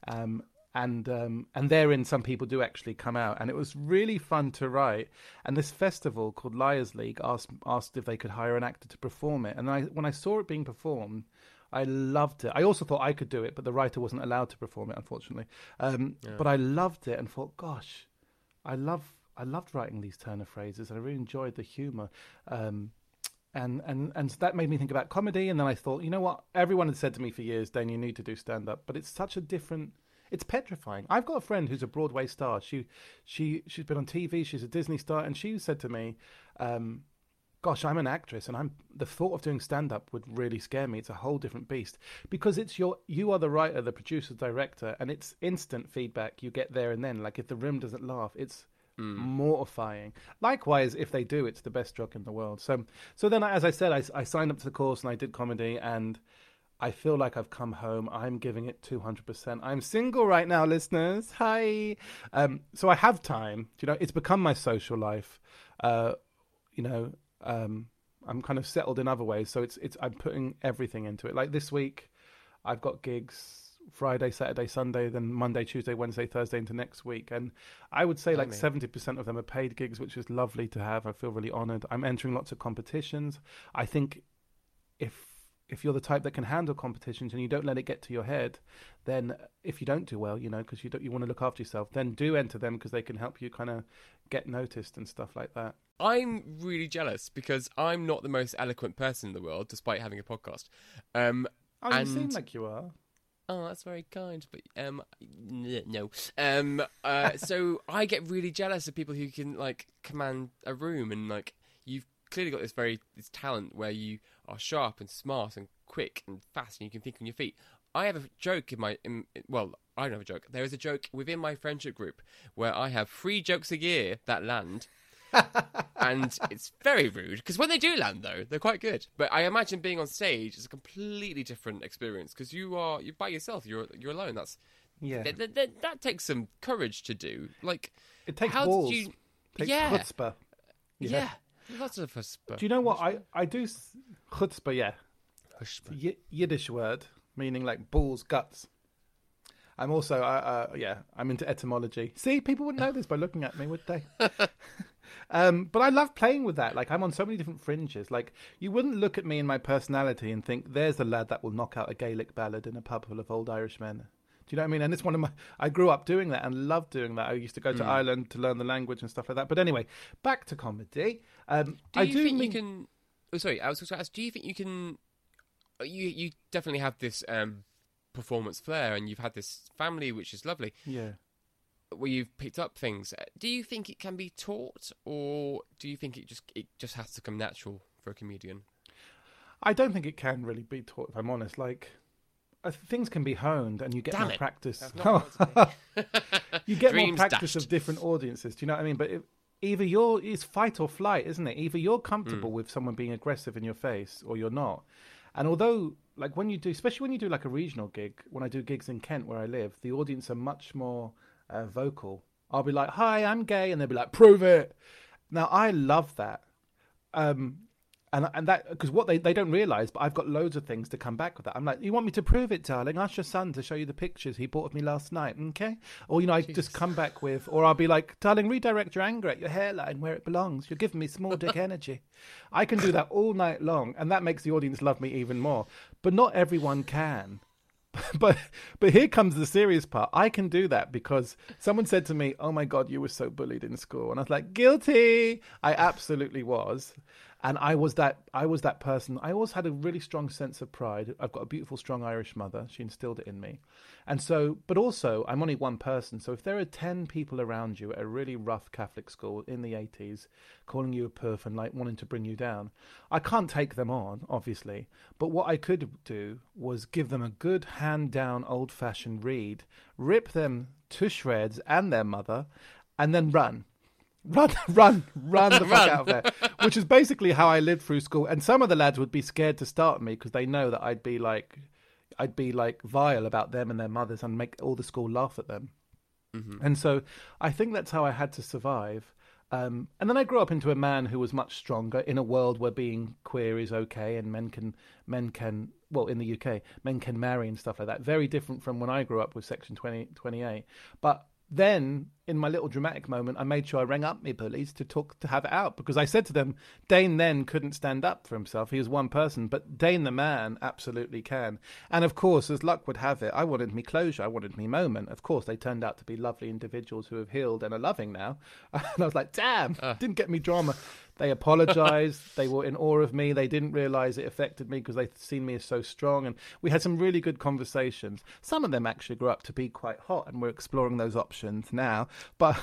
Speaker 3: Um, and um, and therein, some people do actually come out, and it was really fun to write. And this festival called Liars League asked asked if they could hire an actor to perform it. And I, when I saw it being performed, I loved it. I also thought I could do it, but the writer wasn't allowed to perform it, unfortunately. Um, But I loved it and thought, gosh, I love I loved writing these turn of phrases. I really enjoyed the humour. Um, and, and and so that made me think about comedy. And then I thought, you know what? Everyone had said to me for years, Dan, you need to do stand up. But it's such a different. It's petrifying. I've got a friend who's a Broadway star. She she she's been on TV. She's a Disney star, and she said to me, um, "Gosh, I'm an actress, and I'm the thought of doing stand up would really scare me. It's a whole different beast because it's your you are the writer, the producer, director, and it's instant feedback. You get there and then. Like if the room doesn't laugh, it's mortifying. Likewise, if they do, it's the best drug in the world. So, so then, as I said, I, I signed up to the course and I did comedy, and I feel like I've come home. I'm giving it two hundred percent. I'm single right now, listeners. Hi. Um, so I have time. You know, it's become my social life. Uh, you know, um, I'm kind of settled in other ways, so it's it's I'm putting everything into it. Like this week, I've got gigs Friday, Saturday, Sunday, then Monday, Tuesday, Wednesday, Thursday into next week. And I would say like
Speaker 2: Blimey.
Speaker 3: 70% of them are paid gigs, which is lovely to have. I feel really honored. I'm entering lots of competitions. I think if if you're the type that can handle competitions and you don't let it get to your head, then if you don't do well, you know, because you don't you want to look after yourself, then do enter them because they can help you kind of get noticed and stuff like that.
Speaker 2: I'm really jealous because I'm not the most eloquent person in the world, despite having a podcast. Um,
Speaker 3: Oh, you seem like you are.
Speaker 2: Oh, that's very kind, but um, no. Um, uh, so I get really jealous of people who can like command a room, and like you've clearly got this very this talent where you are sharp and smart and quick and fast, and you can think on your feet. I have a joke in my in, well, I don't have a joke. There is a joke within my friendship group where I have three jokes a year that land. and it's very rude because when they do land though they're quite good but i imagine being on stage is a completely different experience because you are you're by yourself you're you're alone that's
Speaker 3: Yeah.
Speaker 2: that, that, that, that takes some courage to do like
Speaker 3: It takes
Speaker 2: how
Speaker 3: balls.
Speaker 2: did you
Speaker 3: takes
Speaker 2: yeah
Speaker 3: chutzpah.
Speaker 2: yeah, lots of but
Speaker 3: Do you know what I I do? s- Chutzpah, yeah. Y- Yiddish word meaning like balls, guts. I'm also, uh, uh, yeah, I'm into etymology. See, people wouldn't know this by looking at me, would they? um, but I love playing with that. Like, I'm on so many different fringes. Like, you wouldn't look at me and my personality and think, there's a lad that will knock out a Gaelic ballad in a pub full of old Irishmen. Do you know what I mean? And it's one of my. I grew up doing that and loved doing that. I used to go to Ireland to learn the language and stuff like that. But anyway, back to comedy. Um,
Speaker 2: do
Speaker 3: I
Speaker 2: you
Speaker 3: do
Speaker 2: think
Speaker 3: mean,
Speaker 2: you can oh sorry i was going to ask do you think you can you you definitely have this um performance flair and you've had this family which is lovely
Speaker 3: Yeah.
Speaker 2: where you've picked up things. Uh, Do you think it can be taught, or do you think it just it just has to come natural for a comedian?
Speaker 3: I don't think it can really be taught, if I'm honest. Like, uh, things can be honed, and you get
Speaker 2: Damn
Speaker 3: more
Speaker 2: it.
Speaker 3: practice.
Speaker 2: That's not what I
Speaker 3: you get
Speaker 2: Dreams
Speaker 3: more practice
Speaker 2: dashed.
Speaker 3: of different audiences. Do you know what I mean? But it, either you're it's fight or flight, isn't it? Either you're comfortable with someone being aggressive in your face or you're not. And although like when you do especially when you do like a regional gig, when I do gigs in Kent where I live, the audience are much more uh, vocal. I'll be like, "Hi, I'm gay," and they'll be like, "Prove it." Now I love that. Um and and that because what they, they don't realize, but I've got loads of things to come back with that. I'm like, you want me to prove it, darling? Ask your son to show you the pictures he bought of me last night, okay? Or you know, I just come back with, or I'll be like, darling, redirect your anger at your hairline where it belongs. You're giving me small dick energy. I can do that all night long, and that makes the audience love me even more. But not everyone can. but but here comes the serious part. I can do that because someone said to me, "Oh my god, you were so bullied in school," and I was like, "Guilty." I absolutely was and I was that I was that person. I always had a really strong sense of pride. I've got a beautiful, strong Irish mother. She instilled it in me, and so. But also, I'm only one person. So if there are ten people around you at a really rough Catholic school in the '80s, calling you a perf and like wanting to bring you down, I can't take them on, obviously. But what I could do was give them a good hand-down, old-fashioned read, rip them to shreds and their mother, and then run run, run, run the fuck
Speaker 2: Run.
Speaker 3: out of there. Which is basically how I lived through school. And some of the lads would be scared to start me because they know that I'd be like, I'd be like vile about them and their mothers and make all the school laugh at them. And so I think that's how I had to survive. Um, and then I grew up into a man who was much stronger in a world where being queer is okay and men can men can well in the UK men can marry and stuff like that. Very different from when I grew up with Section 20, 28. But then in my little dramatic moment, I made sure I rang up my bullies to talk to have it out because I said to them, Dane then couldn't stand up for himself. He was one person, but Dane the man absolutely can. And of course, as luck would have it, I wanted me closure. I wanted me moment. Of course, they turned out to be lovely individuals who have healed and are loving now. And I was like, damn, uh. didn't get me drama. They apologized. they were in awe of me. They didn't realize it affected me because they'd seen me as so strong. And we had some really good conversations. Some of them actually grew up to be quite hot, and we're exploring those options now. But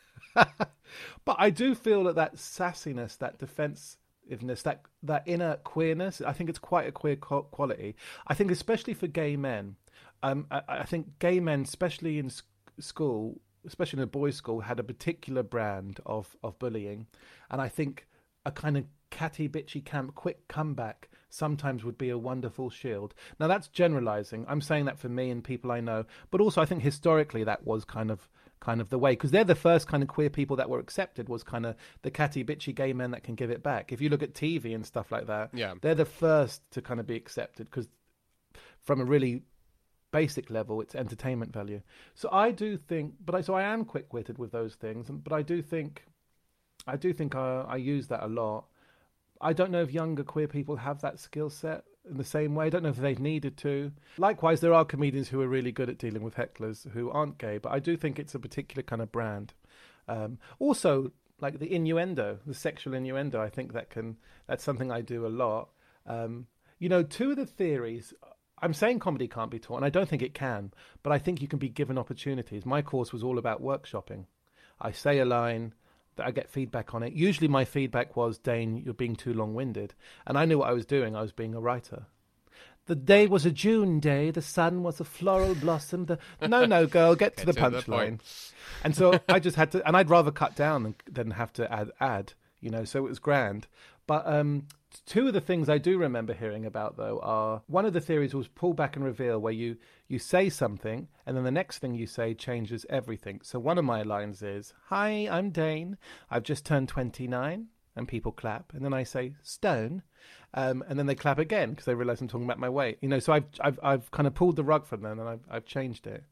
Speaker 3: but I do feel that that sassiness, that defensiveness, that that inner queerness, I think it's quite a queer quality. I think especially for gay men, um, I, I think gay men, especially in s- school, especially in a boys' school, had a particular brand of of bullying, and I think a kind of catty bitchy camp quick comeback sometimes would be a wonderful shield. Now that's generalizing. I'm saying that for me and people i know. But also i think historically that was kind of kind of the way. Because they're the first kind of queer people that were accepted was kind of the catty bitchy gay men that can give it back. If you look at tv and stuff like that
Speaker 2: Yeah.
Speaker 3: they're the first to kind of be accepted because from a really basic level it's entertainment value. So i do think but i so i am quick-witted with those things but i do think i do think i, I use that a lot. I don't know if younger queer people have that skill set in the same way. I don't know if they've needed to. Likewise there are comedians who are really good at dealing with hecklers who aren't gay but i do think it's a particular kind of brand. Um, also like the innuendo the sexual innuendo i think that can that's something i do a lot. Um, you know two of the theories I'm saying comedy can't be taught, and I don't think it can, but I think you can be given opportunities. My course was all about workshopping. I say a line, that I get feedback on it. Usually, my feedback was, Dane, you're being too long winded. And I knew what I was doing, I was being a writer. The day was a June day, the sun was a floral blossom. The... No, no, girl, get to the
Speaker 2: the
Speaker 3: punchline. and so I just had to, and I'd rather cut down than, than have to add, add, you know, so it was grand. But um, two of the things I do remember hearing about, though, are one of the theories was pull back and reveal, where you, you say something, and then the next thing you say changes everything. So one of my lines is, Hi, I'm Dane. I've just turned 29. And people clap, and then I say stone, um, and then they clap again because they realise I'm talking about my weight. You know, so I've I've I've kind of pulled the rug from them, and I've I've changed it.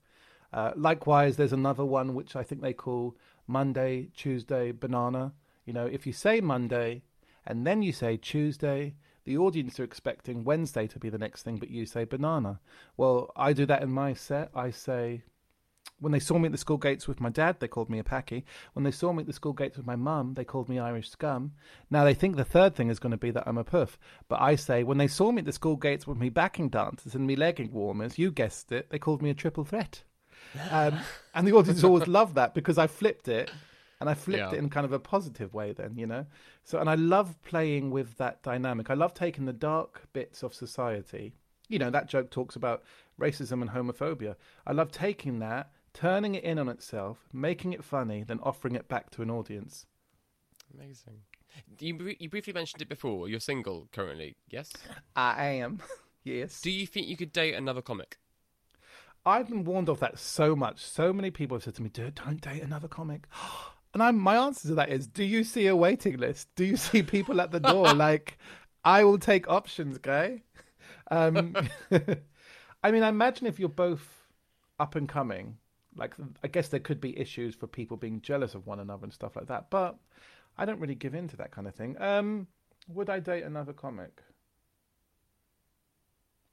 Speaker 3: Uh, likewise, there's another one which I think they call Monday, Tuesday, banana. You know, if you say Monday and then you say Tuesday, the audience are expecting Wednesday to be the next thing, but you say banana. Well, I do that in my set. I say, when they saw me at the school gates with my dad, they called me a packy. When they saw me at the school gates with my mum, they called me Irish scum. Now they think the third thing is going to be that I'm a puff. But I say, when they saw me at the school gates with me backing dancers and me legging warmers, you guessed it, they called me a triple threat. Um, and the audience always love that because I flipped it and I flipped
Speaker 2: Yeah.
Speaker 3: it in kind of a positive way then, you know? So, and I love playing with that dynamic. I love taking the dark bits of society. You know, that joke talks about racism and homophobia. I love taking that, turning it in on itself, making it funny, then offering it back to an audience.
Speaker 2: Amazing. You you briefly mentioned it before. You're single currently, yes?
Speaker 3: I am. yes.
Speaker 2: Do you think you could date another comic?
Speaker 3: I've been warned of that so much. So many people have said to me, "Dude, don't date another comic." And I'm my answer to that is, do you see a waiting list? Do you see people at the door? like, I will take options, guy. Um, I mean, I imagine if you're both up and coming, like, I guess there could be issues for people being jealous of one another and stuff like that. But I don't really give in to that kind of thing. Um, would I date another comic?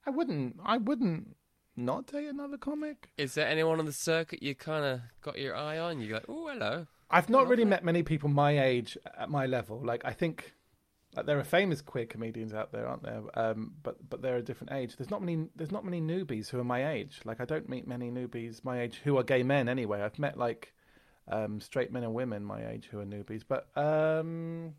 Speaker 3: I wouldn't. I wouldn't not date another comic.
Speaker 2: Is there anyone on the circuit you kind of got your eye on? You go, oh, hello.
Speaker 3: I've not really met many people my age at my level. Like I think like there are famous queer comedians out there, aren't there? Um, but but they're a different age. There's not many there's not many newbies who are my age. Like I don't meet many newbies my age who are gay men anyway. I've met like um, straight men and women my age who are newbies, but um,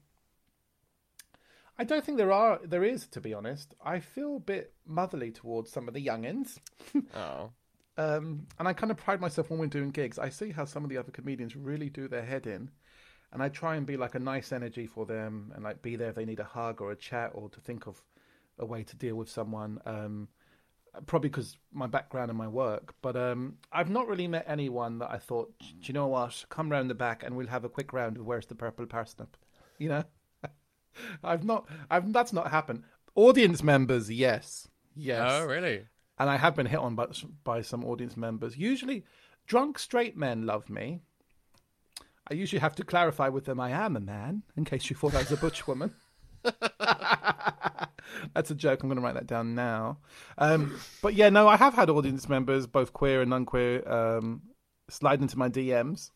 Speaker 3: I don't think there are there is to be honest. I feel a bit motherly towards some of the youngins.
Speaker 2: Oh.
Speaker 3: Um, and I kind of pride myself when we're doing gigs. I see how some of the other comedians really do their head in, and I try and be like a nice energy for them and like be there if they need a hug or a chat or to think of a way to deal with someone. Um, probably because my background and my work, but um, I've not really met anyone that I thought, do you know what? Come round the back and we'll have a quick round of where's the purple parsnip, you know. I've not. I've that's not happened. Audience members, yes, yes.
Speaker 2: Oh, really?
Speaker 3: And I have been hit on by, by some audience members. Usually, drunk straight men love me. I usually have to clarify with them I am a man, in case you thought I was a butch woman. That's a joke. I'm going to write that down now. Um, but yeah, no, I have had audience members, both queer and unqueer, um, slide into my DMs.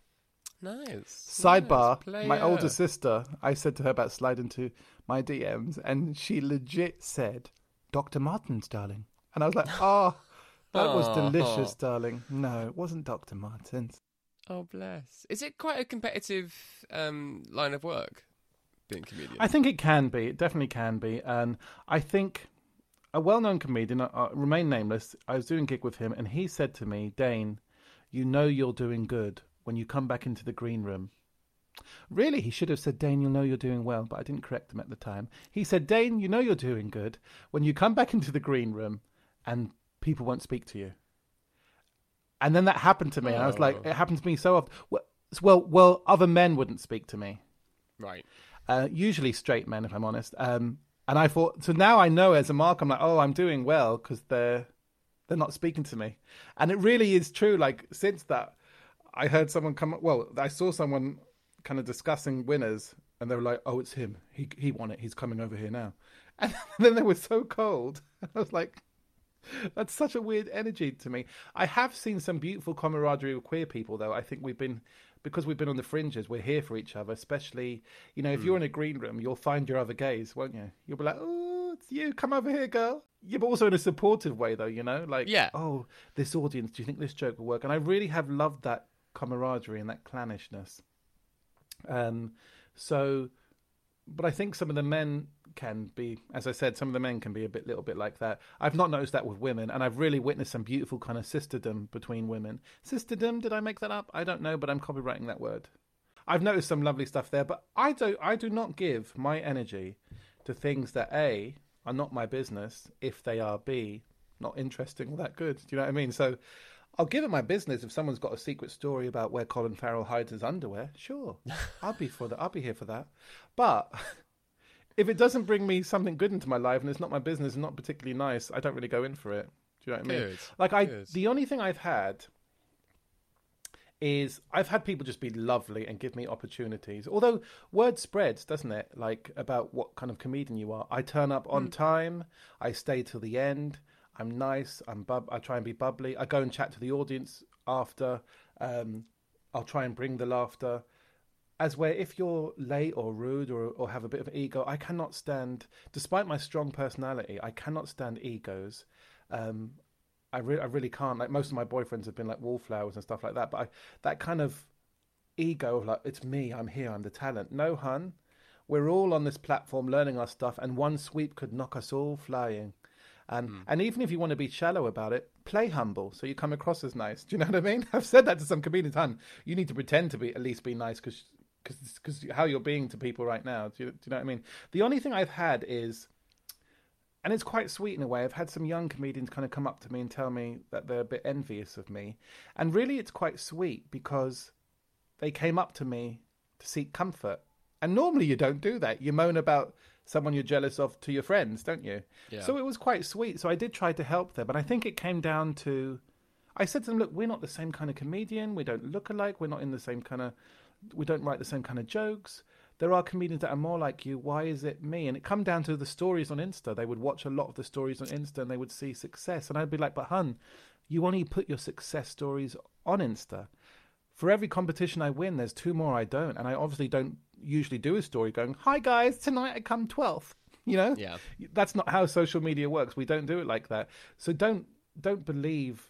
Speaker 2: Nice.
Speaker 3: Sidebar:
Speaker 2: nice
Speaker 3: My older sister, I said to her about slide into my DMs, and she legit said, "Dr. Martens, darling." And I was like, "Oh, that was delicious, darling." No, it wasn't Dr. Martens.
Speaker 2: Oh, bless. Is it quite a competitive um, line of work, being a comedian?
Speaker 3: I think it can be. It definitely can be. And I think a well-known comedian, uh, uh, remain nameless. I was doing a gig with him, and he said to me, "Dane, you know you're doing good when you come back into the green room." Really, he should have said, Dane, you'll know you're doing well, but I didn't correct him at the time. He said, Dane, you know you're doing good when you come back into the green room and people won't speak to you. And then that happened to me, and I was like,
Speaker 2: Oh.
Speaker 3: it happened to me so often. Well, well, well other men wouldn't speak to me
Speaker 2: right.
Speaker 3: uh, usually straight men, if I'm honest. Um, and I thought, so now I know as a mark, I'm like, oh, I'm doing well because they're they're not speaking to me, and it really is true. Like since that, I heard someone come. Well, I saw someone kind of discussing winners, and they were like, oh, it's him. He he won it. He's coming over here now, and then they were so cold. I was like. That's such a weird energy to me. I have seen some beautiful camaraderie with queer people, though. I think we've been because we've been on the fringes. We're here for each other, especially you know if you're in a green room, you'll find your other gays, won't you? You'll be like, "Oh, it's you. Come over here, girl." Yeah, but also in a supportive way, though. You know, like,
Speaker 2: Yeah.
Speaker 3: oh, this audience. Do you think this joke will work? And I really have loved that camaraderie and that clannishness. Um, so, but I think some of the men can be, as I said, some of the men can be a bit, little bit like that. I've not noticed that with women, and I've really witnessed some beautiful kind of sisterdom between women. Sisterdom? Did I make that up? I don't know, but I'm copywriting that word. I've noticed some lovely stuff there, but I do I do not give my energy to things that a are not my business if they are b not interesting or that good. Do you know what I mean? So I'll give it my business if someone's got a secret story about where Colin Farrell hides his underwear. Sure, I'll be for that. I'll be here for that. But if it doesn't bring me something good into my life and it's not my business and not particularly nice, I don't really go in for it. Do you know what I mean?
Speaker 2: Good,
Speaker 3: Like I,
Speaker 2: good.
Speaker 3: the only thing I've had is I've had people just be lovely and give me opportunities. Although word spreads, doesn't it? Like about what kind of comedian you are. I turn up on time. I stay till the end. I'm nice. I'm bub- I try and be bubbly. I go and chat to the audience after. Um, I'll try and bring the laughter. As where if you're late or rude or or have a bit of ego, I cannot stand. Despite my strong personality, I cannot stand egos. Um, I, re- I really can't. Like most of my boyfriends have been like wallflowers and stuff like that. But I, that kind of ego of like, it's me, I'm here, I'm the talent. No, hun. We're all on this platform learning our stuff, and one sweep could knock us all flying. And and even if you want to be shallow about it, play humble so you come across as nice. Do you know what I mean? I've said that to some comedians. Hun, you need to pretend to be at least be nice because because how you're being to people right now. Do you, do you know what I mean? The only thing I've had is, and it's quite sweet in a way. I've had some young comedians kind of come up to me and tell me that they're a bit envious of me, and really, it's quite sweet because they came up to me to seek comfort. And normally, you don't do that. You moan about someone you're jealous of to your friends, don't you?
Speaker 2: Yeah.
Speaker 3: So it was quite sweet. So I did try to help them, but I think it came down to. I said to them, "Look, we're not the same kind of comedian. We don't look alike. We're not in the same kind of we don't write the same kind of jokes. There are comedians that are more like you. Why is it me? And it come down to the stories on Insta. They would watch a lot of the stories on Insta and they would see success. And I'd be like, but hun, you only put your success stories on Insta. For every competition I win, there's two more I don't. And I obviously don't usually do a story going, hi guys, tonight I come 12th. You know?
Speaker 2: Yeah.
Speaker 3: That's not how social media works. We don't do it like that. So don't don't believe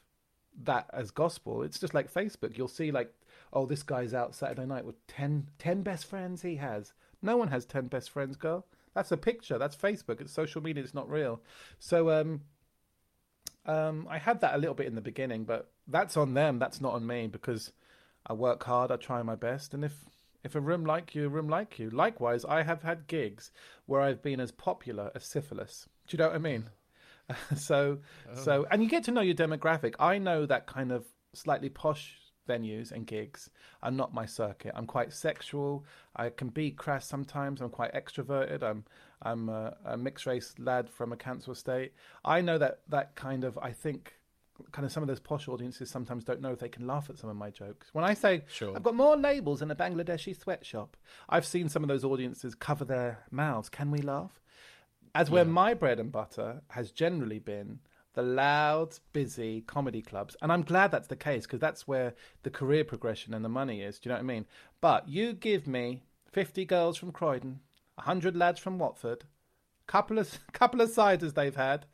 Speaker 3: that as gospel. It's just like Facebook. You'll see like oh, this guy's out Saturday night with 10, 10 best friends he has. No one has 10 best friends, girl. That's a picture. That's Facebook. It's social media. It's not real. So um, um, I had that a little bit in the beginning, but that's on them. That's not on me because I work hard. I try my best. And if, if a room like you, a room like you. Likewise, I have had gigs where I've been as popular as syphilis. Do you know what I mean? so, oh. so, and you get to know your demographic. I know that kind of slightly posh venues and gigs are not my circuit. I'm quite sexual. I can be crass sometimes. I'm quite extroverted. I'm I'm a, a mixed race lad from a council estate. I know that that kind of I think kind of some of those posh audiences sometimes don't know if they can laugh at some of my jokes. When I say
Speaker 2: sure.
Speaker 3: I've got more labels in a Bangladeshi sweatshop, I've seen some of those audiences cover their mouths. Can we laugh? As where my bread and butter has generally been the loud, busy comedy clubs. And I'm glad that's the case because that's where the career progression and the money is. Do you know what I mean? But you give me 50 girls from Croydon, 100 lads from Watford, couple of couple of ciders they've had,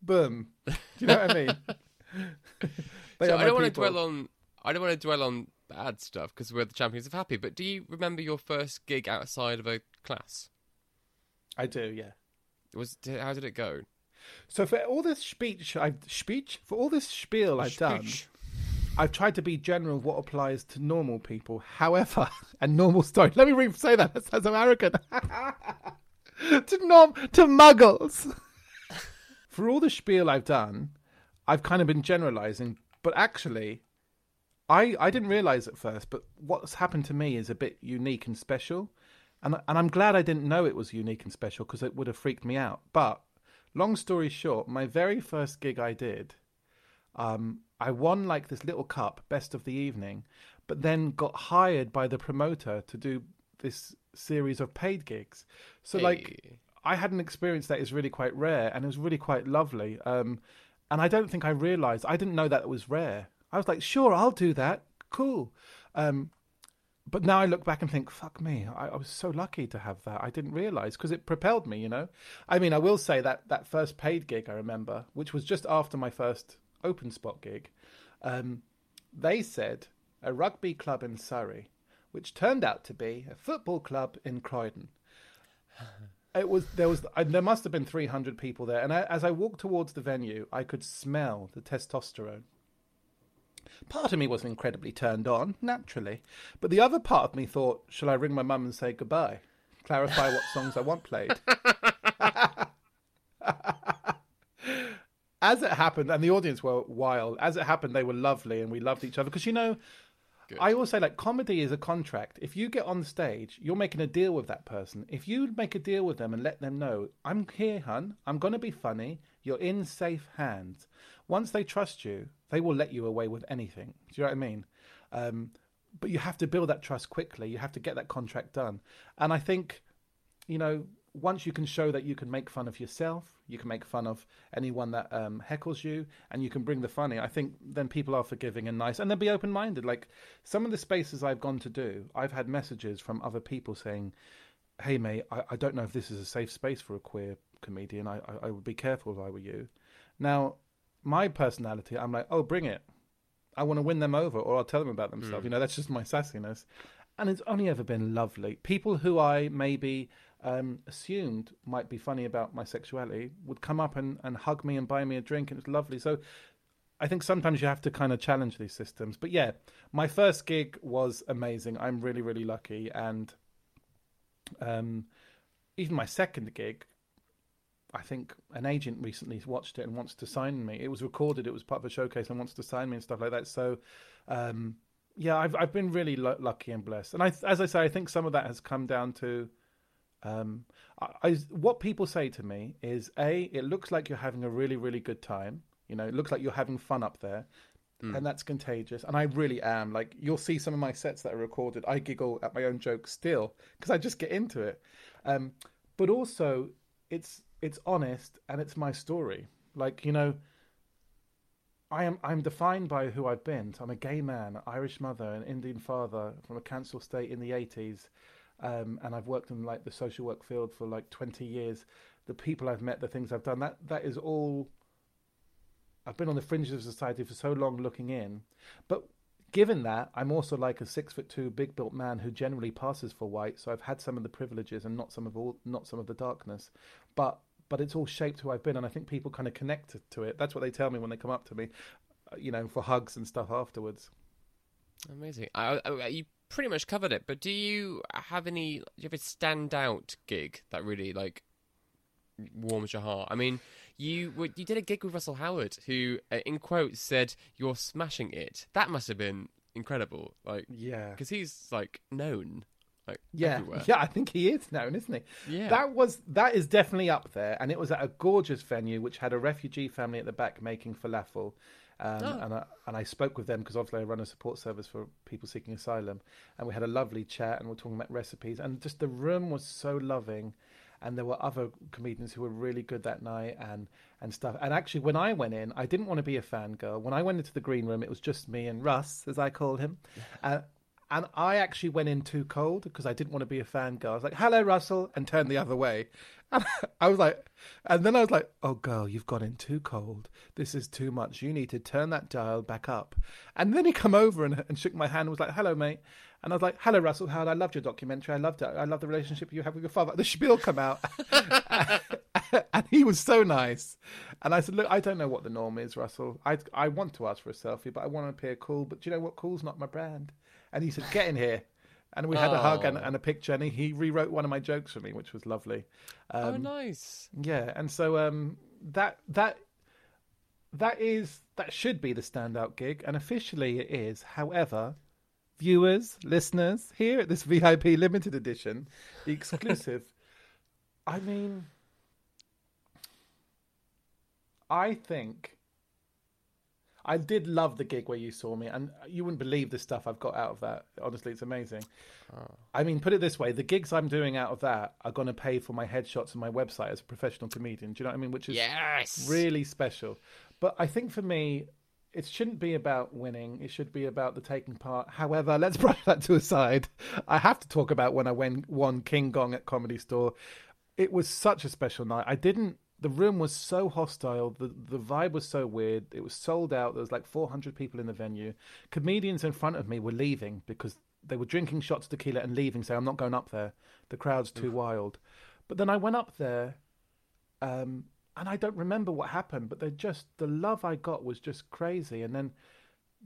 Speaker 3: boom. Do you know what I mean?
Speaker 2: so I don't want to dwell on I don't want to dwell on bad stuff because we're the champions of happy. But do you remember your first gig outside of a class?
Speaker 3: I do, yeah.
Speaker 2: Was how did it go?
Speaker 3: So for all this speech, I've speech for all this spiel I've done, I've tried to be general of what applies to normal people. However, and normal story. Let me re- say that. That sounds so arrogant. to norm to muggles. for all the spiel I've done, I've kind of been generalizing, but actually, I I didn't realize at first. But what's happened to me is a bit unique and special. And, and I'm glad I didn't know it was unique and special because it would have freaked me out. But long story short, my very first gig I did, um, I won like this little cup, best of the evening, but then got hired by the promoter to do this series of paid gigs. So hey. like I had an experience that is really quite rare and it was really quite lovely. Um, and I don't think I realized I didn't know that it was rare. I was like, sure, I'll do that. Cool. Um, but now I look back and think, fuck me, I, I was so lucky to have that. I didn't realize because it propelled me, you know. I mean, I will say that that first paid gig I remember, which was just after my first open spot gig, um, they said a rugby club in Surrey, which turned out to be a football club in Croydon. It was there was there must have been 300 people there, and I, as I walked towards the venue, I could smell the testosterone. Part of me was incredibly turned on, naturally, but the other part of me thought, shall I ring my mum and say goodbye? Clarify what songs I want played. as it happened, and the audience were wild. As it happened, they were lovely, and we loved each other because you know. Good. I always say, like, comedy is a contract. If you get on stage, you're making a deal with that person. If you make a deal with them and let them know, I'm here, hun, I'm going to be funny, you're in safe hands. Once they trust you, they will let you away with anything. Do you know what I mean? Um, but you have to build that trust quickly. You have to get that contract done. And I think, you know, once you can show that you can make fun of yourself, you can make fun of anyone that um, heckles you, and you can bring the funny, I think then people are forgiving and nice, and they'll be open minded. Like some of the spaces I've gone to do, I've had messages from other people saying, "Hey, mate, I, I don't know if this is a safe space for a queer comedian. I, I, I would be careful if I were you." Now, my personality, I'm like, oh, bring it. I want to win them over, or I'll tell them about themselves. Mm. You know, that's just my sassiness. And it's only ever been lovely. People who I maybe um, assumed might be funny about my sexuality would come up and, and hug me and buy me a drink, and it was lovely. So I think sometimes you have to kind of challenge these systems. But yeah, my first gig was amazing. I'm really, really lucky. And um, even my second gig, I think an agent recently watched it and wants to sign me. It was recorded. It was part of a showcase and wants to sign me and stuff like that. So, um, yeah, I've I've been really lucky and blessed. And I, as I say, I think some of that has come down to, um, I, I, what people say to me is a, it looks like you're having a really really good time. You know, it looks like you're having fun up there. And that's contagious, and I really am. Like you'll see some of my sets that are recorded. I giggle at my own jokes still because I just get into it. Um, but also, it's it's honest and it's my story. Like you know, I am I'm defined by who I've been. I'm a gay man, Irish mother, an Indian father from a council state in the 80s, um, and I've worked in like the social work field for like 20 years. The people I've met, the things I've done, that that is all. I've been on the fringes of society for so long, looking in, but given that I'm also like a six foot two, big built man who generally passes for white, so I've had some of the privileges and not some of all, not some of the darkness, but but it's all shaped who I've been, and I think people kind of connect to it. That's what they tell me when they come up to me, uh, you know, for hugs and stuff afterwards.
Speaker 2: Amazing. I, I, you pretty much covered it, but do you have any? Do you have a standout gig that really like warms your heart? I mean, you you did a gig with Russell Howard, who, uh, in quotes, said you're smashing it. That must have been incredible. Like,
Speaker 3: Yeah.
Speaker 2: because he's like known, like
Speaker 3: Yeah,
Speaker 2: everywhere.
Speaker 3: yeah, I think he is now, isn't he?
Speaker 2: Yeah.
Speaker 3: that was that is definitely up there, and it was at a gorgeous venue which had a refugee family at the back making falafel, um,
Speaker 2: Oh.
Speaker 3: and I, and I spoke with them because obviously I run a support service for people seeking asylum, and we had a lovely chat and we're talking about recipes, and just the room was so loving, and there were other comedians who were really good that night and and stuff. And actually, when I went in, I didn't want to be a fangirl. When I went into the green room, it was just me and Russ, as I call him. Uh, and I actually went in too cold because I didn't want to be a fangirl. I was like, hello, Russell, and turned the other way. And I was like, and then I was like, oh, girl, you've gone in too cold. This is too much. You need to turn that dial back up. And then he come over and, and shook my hand and was like, hello, mate. And I was like, hello, Russell Howard. I loved your documentary. I loved it. I love the relationship you have with your father. The spiel come out. and he was so nice. And I said, look, I don't know what the norm is, Russell. I, I want to ask for a selfie, but I want to appear cool. But do you know what? Cool's not my brand. And he said, get in here. And we had a hug and,
Speaker 2: Oh.
Speaker 3: and a picture. And he, he rewrote one of my jokes for me, which was lovely.
Speaker 2: oh,
Speaker 3: Um,
Speaker 2: nice.
Speaker 3: yeah, and so um, that that that is that should be the standout gig, and officially it is. However, viewers, listeners, here at this VIP limited edition, the exclusive. I mean, I think I did love the gig where you saw me, and you wouldn't believe the stuff I've got out of that. Honestly, it's amazing. Oh. I mean, put it this way: the gigs I'm doing out of that are going to pay for my headshots and my website as a professional comedian. Do you know what I mean? Which is
Speaker 2: Yes.
Speaker 3: really special. But I think for me, it shouldn't be about winning. It should be about the taking part. However, let's brush that to a side. I have to talk about when I went, won King Gong at Comedy Store. It was such a special night. I didn't. The room was so hostile. The the vibe was so weird. It was sold out. There was like 400 people in the venue. Comedians in front of me were leaving because they were drinking shots of tequila and leaving, saying, "I'm not going up there. The crowd's too wild." But then I went up there um, and I don't remember what happened, but they just the love I got was just crazy. And then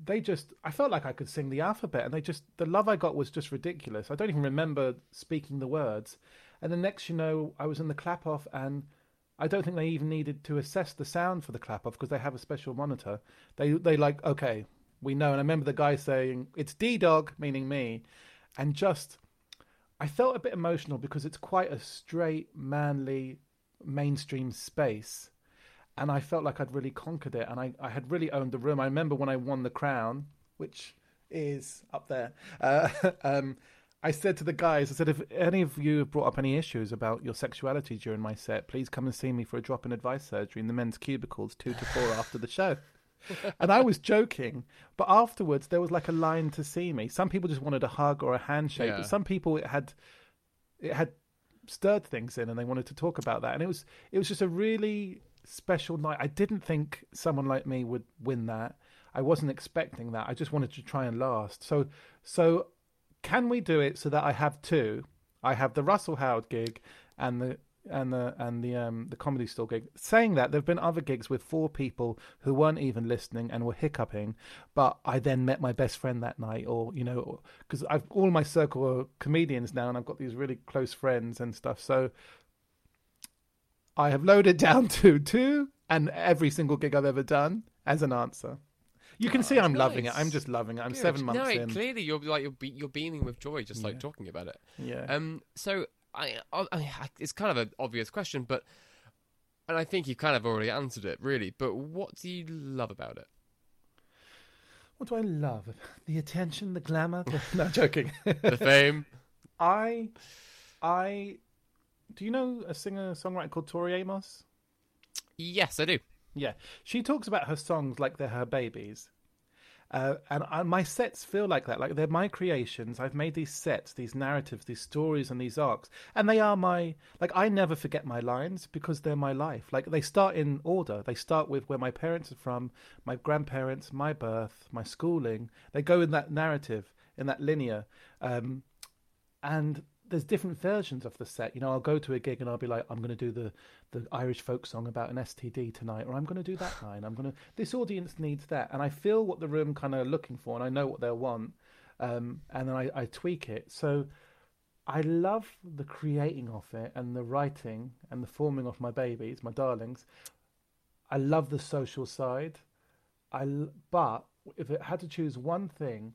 Speaker 3: they just I felt like I could sing the alphabet, and they just the love I got was just ridiculous. I don't even remember speaking the words. And the next, you know, I was in the clap off, and I don't think they even needed to assess the sound for the clap off because they have a special monitor. They they like okay, we know. And I remember the guy saying it's D Dog, meaning me, and just I felt a bit emotional because it's quite a straight, manly, mainstream space. And I felt like I'd really conquered it and I, I had really owned the room. I remember when I won the crown, which is up there, uh, um, I said to the guys, I said, if any of you have brought up any issues about your sexuality during my set, please come and see me for a drop in advice surgery in the men's cubicles two to four after the show. and I was joking, but afterwards there was like a line to see me. Some people just wanted a hug or a handshake,
Speaker 2: Yeah.
Speaker 3: but some people it had it had stirred things in and they wanted to talk about that. And it was it was just a really special night. I didn't think someone like me would win that. I wasn't expecting that. I just wanted to try and last. So so can we do it so that I have two? I have the Russell Howard gig and the and the and the um the comedy store gig. Saying that, there've been other gigs with four people who weren't even listening and were hiccuping, but I then met my best friend that night, or you know, because I've all my circle are comedians now, and I've got these really close friends and stuff. So I have loaded down to two, and every single gig I've ever done as an answer. You can
Speaker 2: Oh,
Speaker 3: see I'm
Speaker 2: that's
Speaker 3: loving it. I'm just loving it. I'm
Speaker 2: Good.
Speaker 3: seven months
Speaker 2: no,
Speaker 3: in.
Speaker 2: clearly you're like you're be- you're beaming with joy just like
Speaker 3: Yeah.
Speaker 2: talking about it.
Speaker 3: Yeah.
Speaker 2: Um. So I, I, I it's kind of an obvious question, but and I think you kind of already answered it, really. But what do you love about it?
Speaker 3: What do I love? The attention, the glamour. The... no, joking.
Speaker 2: The fame.
Speaker 3: I, I, do you know a singer songwriter called Tori Amos?
Speaker 2: yes, I do.
Speaker 3: Yeah, she talks about her songs like they're her babies. Uh, and I, my sets feel like that. Like they're my creations. I've made these sets, these narratives, these stories, and these arcs, and they are my. Like I never forget my lines because they're my life. Like they start in order. They start with where my parents are from, my grandparents, my birth, my schooling. They go in that narrative, in that linear, um, and there's different versions of the set. You know, I'll go to a gig and I'll be like, I'm going to do the the Irish folk song about an STD tonight, or I'm going to do that line. I'm going to. This audience needs that, and I feel what the room kind of looking for, and I know what they'll want, um, and then I, I tweak it. So I love the creating of it, and the writing, and the forming of my babies, my darlings. I love the social side. I but if it had to choose one thing,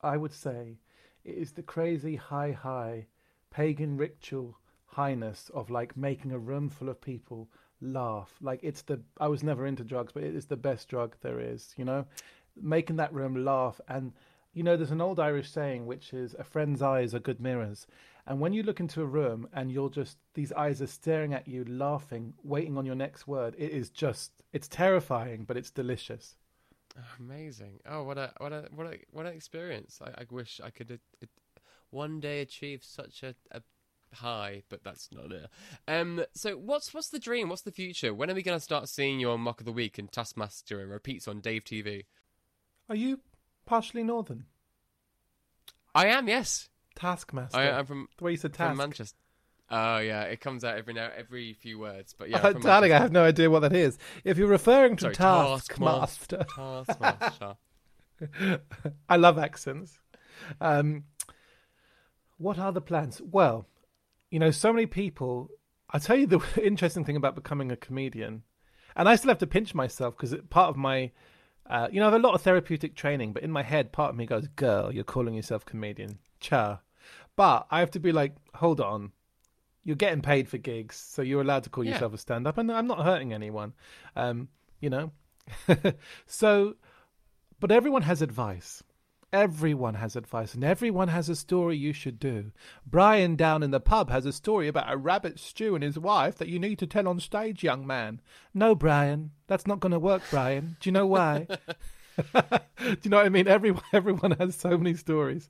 Speaker 3: I would say it is the crazy high high pagan ritual highness of like making a room full of people laugh. Like it's the i was never into drugs but it is the best drug there is you know? Making that room laugh and you know there's an old irish saying which is a friend's eyes are good mirrors. And when you look into a room and you're just these eyes are staring at you laughing waiting on your next word it is just it's terrifying but it's delicious
Speaker 2: Amazing. Oh, what a what a what a what an experience. I, I wish I could uh, one day achieve such a, a high, but that's not it. Um. So what's what's the dream? What's the future? When are we going to start seeing you on Mock of the Week and Taskmaster and repeats on Dave TV?
Speaker 3: are you partially northern
Speaker 2: I am. Yes.
Speaker 3: taskmaster
Speaker 2: I, I'm from
Speaker 3: the way you said
Speaker 2: from
Speaker 3: task
Speaker 2: Manchester. Oh yeah, it comes out every now every few words, but yeah.
Speaker 3: Uh, darling, I have no idea what that is. If you're referring to
Speaker 2: Sorry,
Speaker 3: Taskmaster,
Speaker 2: Taskmaster.
Speaker 3: I love accents. Um, what are the plans? Well, you know, so many people. I'll tell you the interesting thing about becoming a comedian, and I still have to pinch myself because part of my, uh, you know, I have a lot of therapeutic training, but in my head, part of me goes, "Girl, you're calling yourself comedian, cha," but I have to be like, "Hold on." You're getting paid for gigs, so you're allowed to call
Speaker 2: Yeah.
Speaker 3: yourself a stand-up, and I'm not hurting anyone, um, you know. so, but everyone has advice. Everyone has advice, and everyone has a story you should do. Brian down in the pub has a story about a rabbit stew and his wife that you need to tell on stage, young man. No, Brian, that's not going to work, Brian. Do you know why? do you know what I mean? Everyone, everyone has so many stories.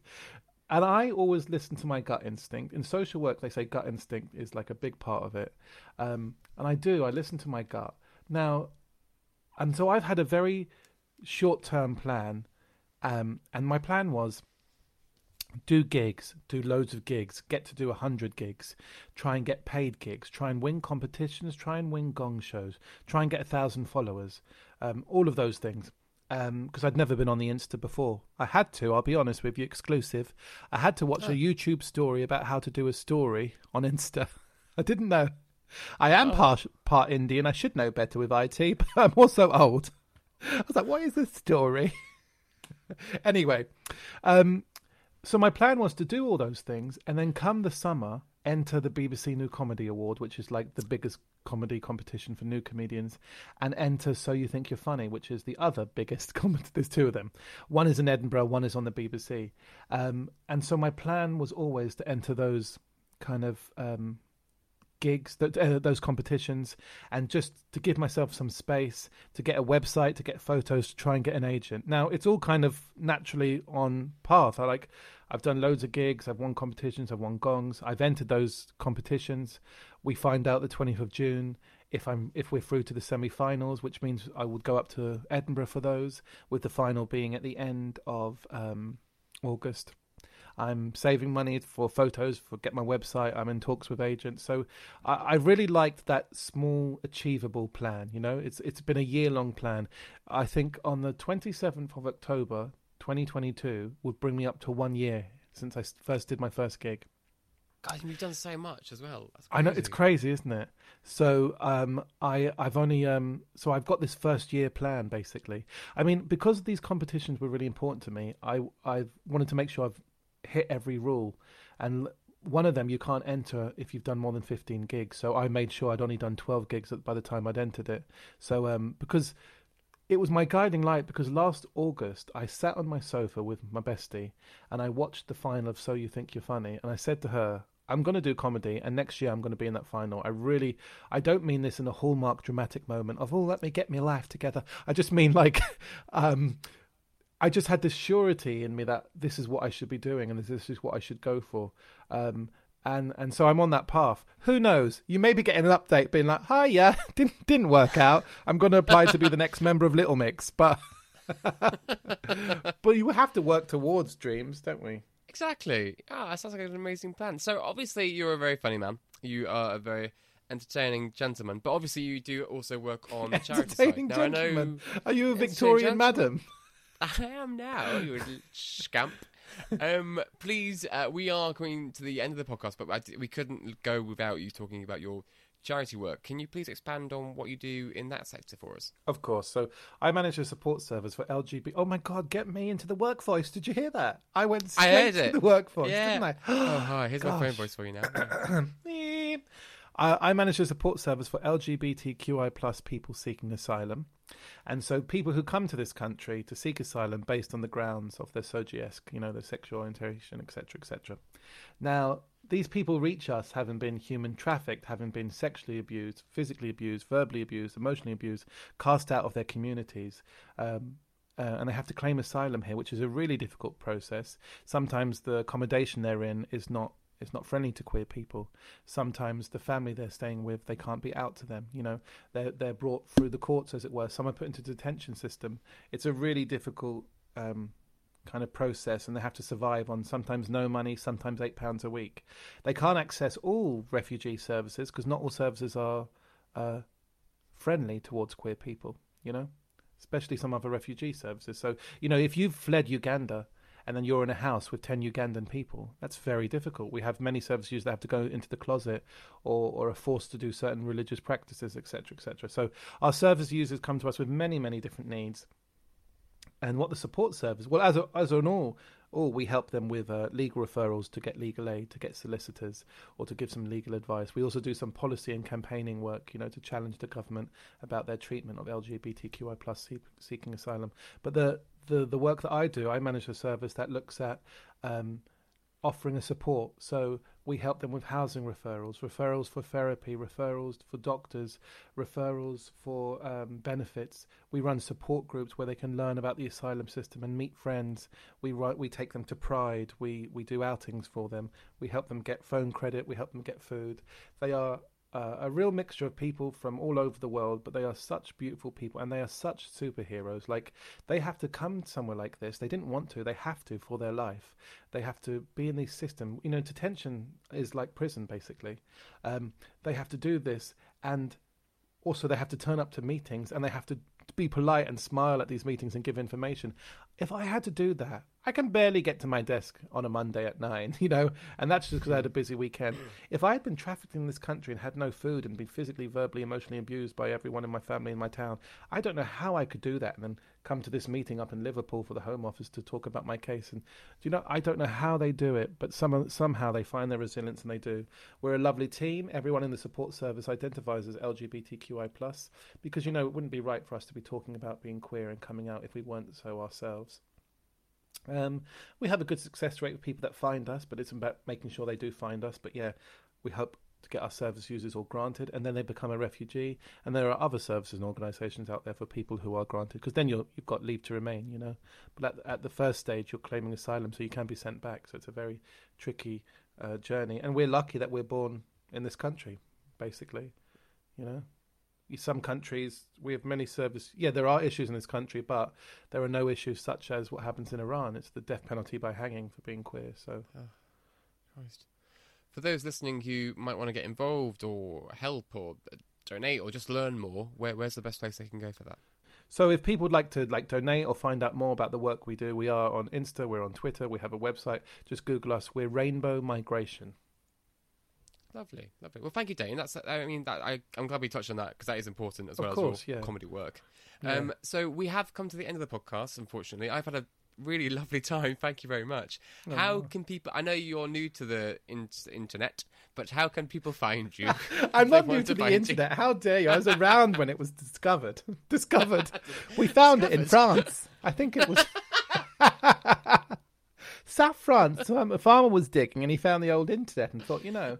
Speaker 3: And I always listen to my gut instinct. In social work, they say gut instinct is like a big part of it. Um, and I do, I listen to my gut. Now, and so I've had a very short term plan. Um, and my plan was do gigs, do loads of gigs, get to do a hundred gigs, try and get paid gigs, try and win competitions, try and win gong shows, try and get a thousand followers, um, all of those things. Because I'd never been on the Insta before. I had to, I'll be honest with you, exclusive. I had to watch a YouTube story about how to do a story on Insta. I didn't know. I am part, part Indian. I should know better with IT, but I'm also old. I was like, what is this story? anyway, um, so my plan was to do all those things and then come the summer enter the BBC New Comedy Award, which is like the biggest comedy competition for new comedians, and enter So You Think You're Funny, which is the other biggest comedy. There's two of them. One is in Edinburgh, one is on the BBC. Um, and so my plan was always to enter those kind of um, gigs, uh, those competitions, and just to give myself some space to get a website, to get photos, to try and get an agent. Now it's all kind of naturally on path. I like, I've done loads of gigs, I've won competitions, I've won gongs, I've entered those competitions. We find out the 20th of June if I'm if we're through to the semi-finals, which means I would go up to Edinburgh for those, with the final being at the end of um, August. I'm saving money for photos for get my website. I'm in talks with agents. So I, I really liked that small, achievable plan. You know, it's it's been a year long plan. I think on the 27th of October 2022 would bring me up to one year since I first did my first gig.
Speaker 2: God, you've done so much as well.
Speaker 3: I know it's crazy, isn't it? So um, I I've only um, so I've got this first year plan basically. I mean, because these competitions were really important to me, I I've wanted to make sure I've hit every rule, and one of them you can't enter if you've done more than 15 gigs. So I made sure I'd only done 12 gigs by the time I'd entered it. So um, because it was my guiding light because last August I sat on my sofa with my bestie and I watched the final of So You Think You're Funny and I said to her, I'm going to do comedy, and next year I'm going to be in that final. I really, I don't mean this in a hallmark dramatic moment of, oh, let me get my life together. I just mean like, um, I just had this surety in me that this is what I should be doing, and this is what I should go for. Um, and and so I'm on that path. Who knows? You may be getting an update, being like, "Hi, yeah, didn't didn't work out. I'm going to apply to be the next member of Little Mix." But but you have to work towards dreams, don't we?
Speaker 2: Exactly. Ah, that sounds like an amazing plan. So obviously you're a very funny man. You are a very entertaining gentleman, but obviously you do also work on the charity side. Now I know.
Speaker 3: Are you a Victorian madam?
Speaker 2: I am now. You scamp. um, please, uh, we are going to the end of the podcast, but we couldn't go without you talking about your charity work. Can you please expand on what you do in that sector for us?
Speaker 3: Of course. So I manage a support service for LGBT. Oh my God, get me into the workforce. Did you hear that? I went straight I heard to the workforce, yeah. didn't I?
Speaker 2: oh, hi. Here's Gosh. my phone voice for you now.
Speaker 3: I manage a support service for LGBTQI plus people seeking asylum. And so people who come to this country to seek asylum based on the grounds of their SOGIESC, you know, their sexual orientation, etc., etc. Now, these people reach us having been human trafficked, having been sexually abused, physically abused, verbally abused, emotionally abused, cast out of their communities. Um, uh, and they have to claim asylum here, which is a really difficult process. Sometimes the accommodation they're in is not it's not friendly to queer people. Sometimes the family they're staying with, they can't be out to them. You know, they're they're brought through the courts, as it were. Some are put into detention system. It's a really difficult um, kind of process, and they have to survive on sometimes no money, sometimes eight pounds a week. They can't access all refugee services because not all services are uh, friendly towards queer people. You know, especially some other refugee services. So you know, if you've fled Uganda and then you're in a house with 10 Ugandan people. That's very difficult. We have many service users that have to go into the closet or, or are forced to do certain religious practices, etc., etc. So our service users come to us with many, many different needs. And what the support service, well, as a, as an all, all we help them with uh, legal referrals to get legal aid, to get solicitors, or to give some legal advice. We also do some policy and campaigning work, you know, to challenge the government about their treatment of LGBTQI plus seeking asylum. But the the the work that I do, I manage a service that looks at um, offering a support. So we help them with housing referrals, referrals for therapy, referrals for doctors, referrals for um, benefits. We run support groups where they can learn about the asylum system and meet friends. We write, we take them to Pride. We we do outings for them. We help them get phone credit. We help them get food. They are uh, a real mixture of people from all over the world, but they are such beautiful people and they are such superheroes. Like, they have to come somewhere like this. They didn't want to, they have to for their life. They have to be in this system. You know, detention is like prison, basically. Um, they have to do this, and also they have to turn up to meetings and they have to be polite and smile at these meetings and give information. If I had to do that, I can barely get to my desk on a Monday at nine, you know, and that's just because I had a busy weekend. If I had been trafficked in this country and had no food and been physically, verbally, emotionally abused by everyone in my family in my town, I don't know how I could do that and then come to this meeting up in Liverpool for the Home Office to talk about my case. And you know, I don't know how they do it, but some, somehow they find their resilience and they do. We're a lovely team. Everyone in the support service identifies as LGBTQI plus because you know it wouldn't be right for us to be talking about being queer and coming out if we weren't so ourselves. Um, we have a good success rate with people that find us, but it's about making sure they do find us. But yeah, we hope to get our service users all granted, and then they become a refugee. And there are other services and organisations out there for people who are granted, because then you have got leave to remain, you know. But at, at, the first stage, you're claiming asylum, so you can be sent back. So it's a very tricky uh, journey, and we're lucky that we're born in this country, basically, you know. Some countries, we have many service. Yeah, there are issues in this country, but there are no issues such as what happens in Iran. It's the death penalty by hanging for being queer. So,
Speaker 2: Christ. For those listening who might want to get involved or help or uh, donate or just learn more, where, where's the best place they can go for that?
Speaker 3: So if people would like to like donate or find out more about the work we do, we are on Insta, we're on Twitter, we have a website. Just Google us. We're Rainbow Migration.
Speaker 2: Lovely, lovely. Well, thank you, Dane. That's I mean, that, I I'm glad we touched on that because that is important as
Speaker 3: Of
Speaker 2: well
Speaker 3: course,
Speaker 2: as
Speaker 3: yeah.
Speaker 2: comedy work.
Speaker 3: Yeah.
Speaker 2: Um, so we have come to the end of the podcast. Unfortunately, I've had a really lovely time. Thank you very much. How can people? I know you're new to the in- internet, but how can people find you?
Speaker 3: I'm not new
Speaker 2: want
Speaker 3: to the
Speaker 2: find you?
Speaker 3: internet. How dare you? I was around when it was discovered. discovered. We found it in France. I think it was South France. Um, a farmer was digging and he found the old internet and thought, you know.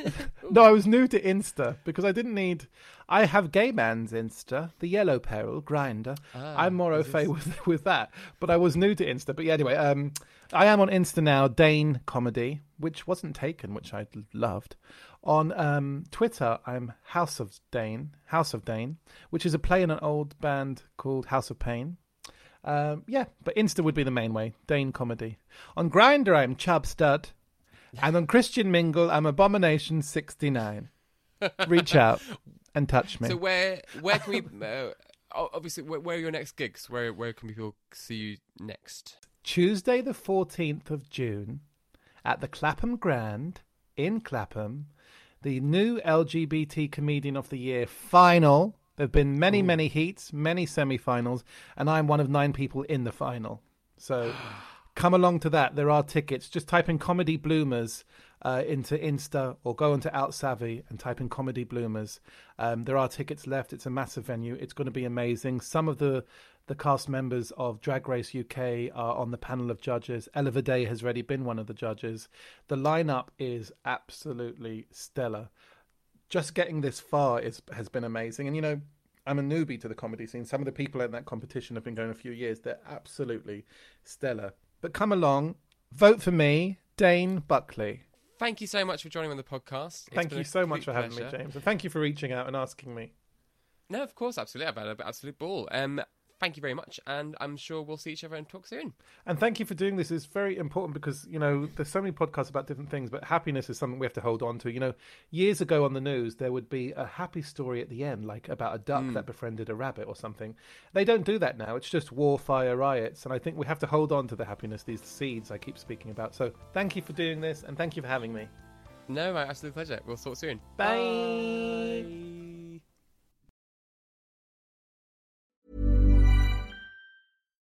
Speaker 3: no, I was new to Insta because I didn't need. I have gay man's Insta, the yellow peril Grindr.
Speaker 2: Ah,
Speaker 3: I'm more au fait with with that, but I was new to Insta. But yeah, anyway, um, I am on Insta now, Dane Comedy, which wasn't taken, which I loved. On um, Twitter, I'm House of Dane, House of Dane, which is a play in an old band called House of Pain. Um, yeah, but Insta would be the main way. Dane Comedy. On Grindr, I'm Chub Stud, and on Christian Mingle, I'm Abomination sixty nine. Reach out and touch me.
Speaker 2: So where where can we? Uh, obviously, where, where are your next gigs? Where where can people see you next?
Speaker 3: Tuesday, the 14th of June, at the Clapham Grand in Clapham, the new LGBT Comedian of the Year final. There have been many, many heats, many semi finals, and I'm one of nine people in the final. So come along to that. There are tickets. Just type in Comedy Bloomers uh, into Insta or go onto OutSavvy and type in Comedy Bloomers. Um, there are tickets left. It's a massive venue. It's going to be amazing. Some of the the cast members of Drag Race UK are on the panel of judges. Ella Vaday has already been one of the judges. The lineup is absolutely stellar. Just getting this far is has been amazing. And you know, I'm a newbie to the comedy scene. Some of the people in that competition have been going a few years. They're absolutely stellar. But come along, vote for me, Dane Buckley.
Speaker 2: Thank you so much for joining me on the podcast. It's
Speaker 3: Thank you so much for having me. James, and thank you for reaching out and asking me.
Speaker 2: No, of course, absolutely. I've had an absolute ball. Um, thank you very much, and I'm sure we'll see each other and talk soon.
Speaker 3: And thank you for doing this. It's very important because, you know, there's so many podcasts about different things, but happiness is something we have to hold on to. You know, years ago on the news, there would be a happy story at the end, like about a duck hmm. that befriended a rabbit or something. They don't do that now. It's just war, fire, riots. And I think we have to hold on to the happiness, these seeds I keep speaking about. So thank you for doing this and thank you for having me.
Speaker 2: No, my absolute pleasure. We'll talk soon.
Speaker 3: Bye.
Speaker 2: Bye.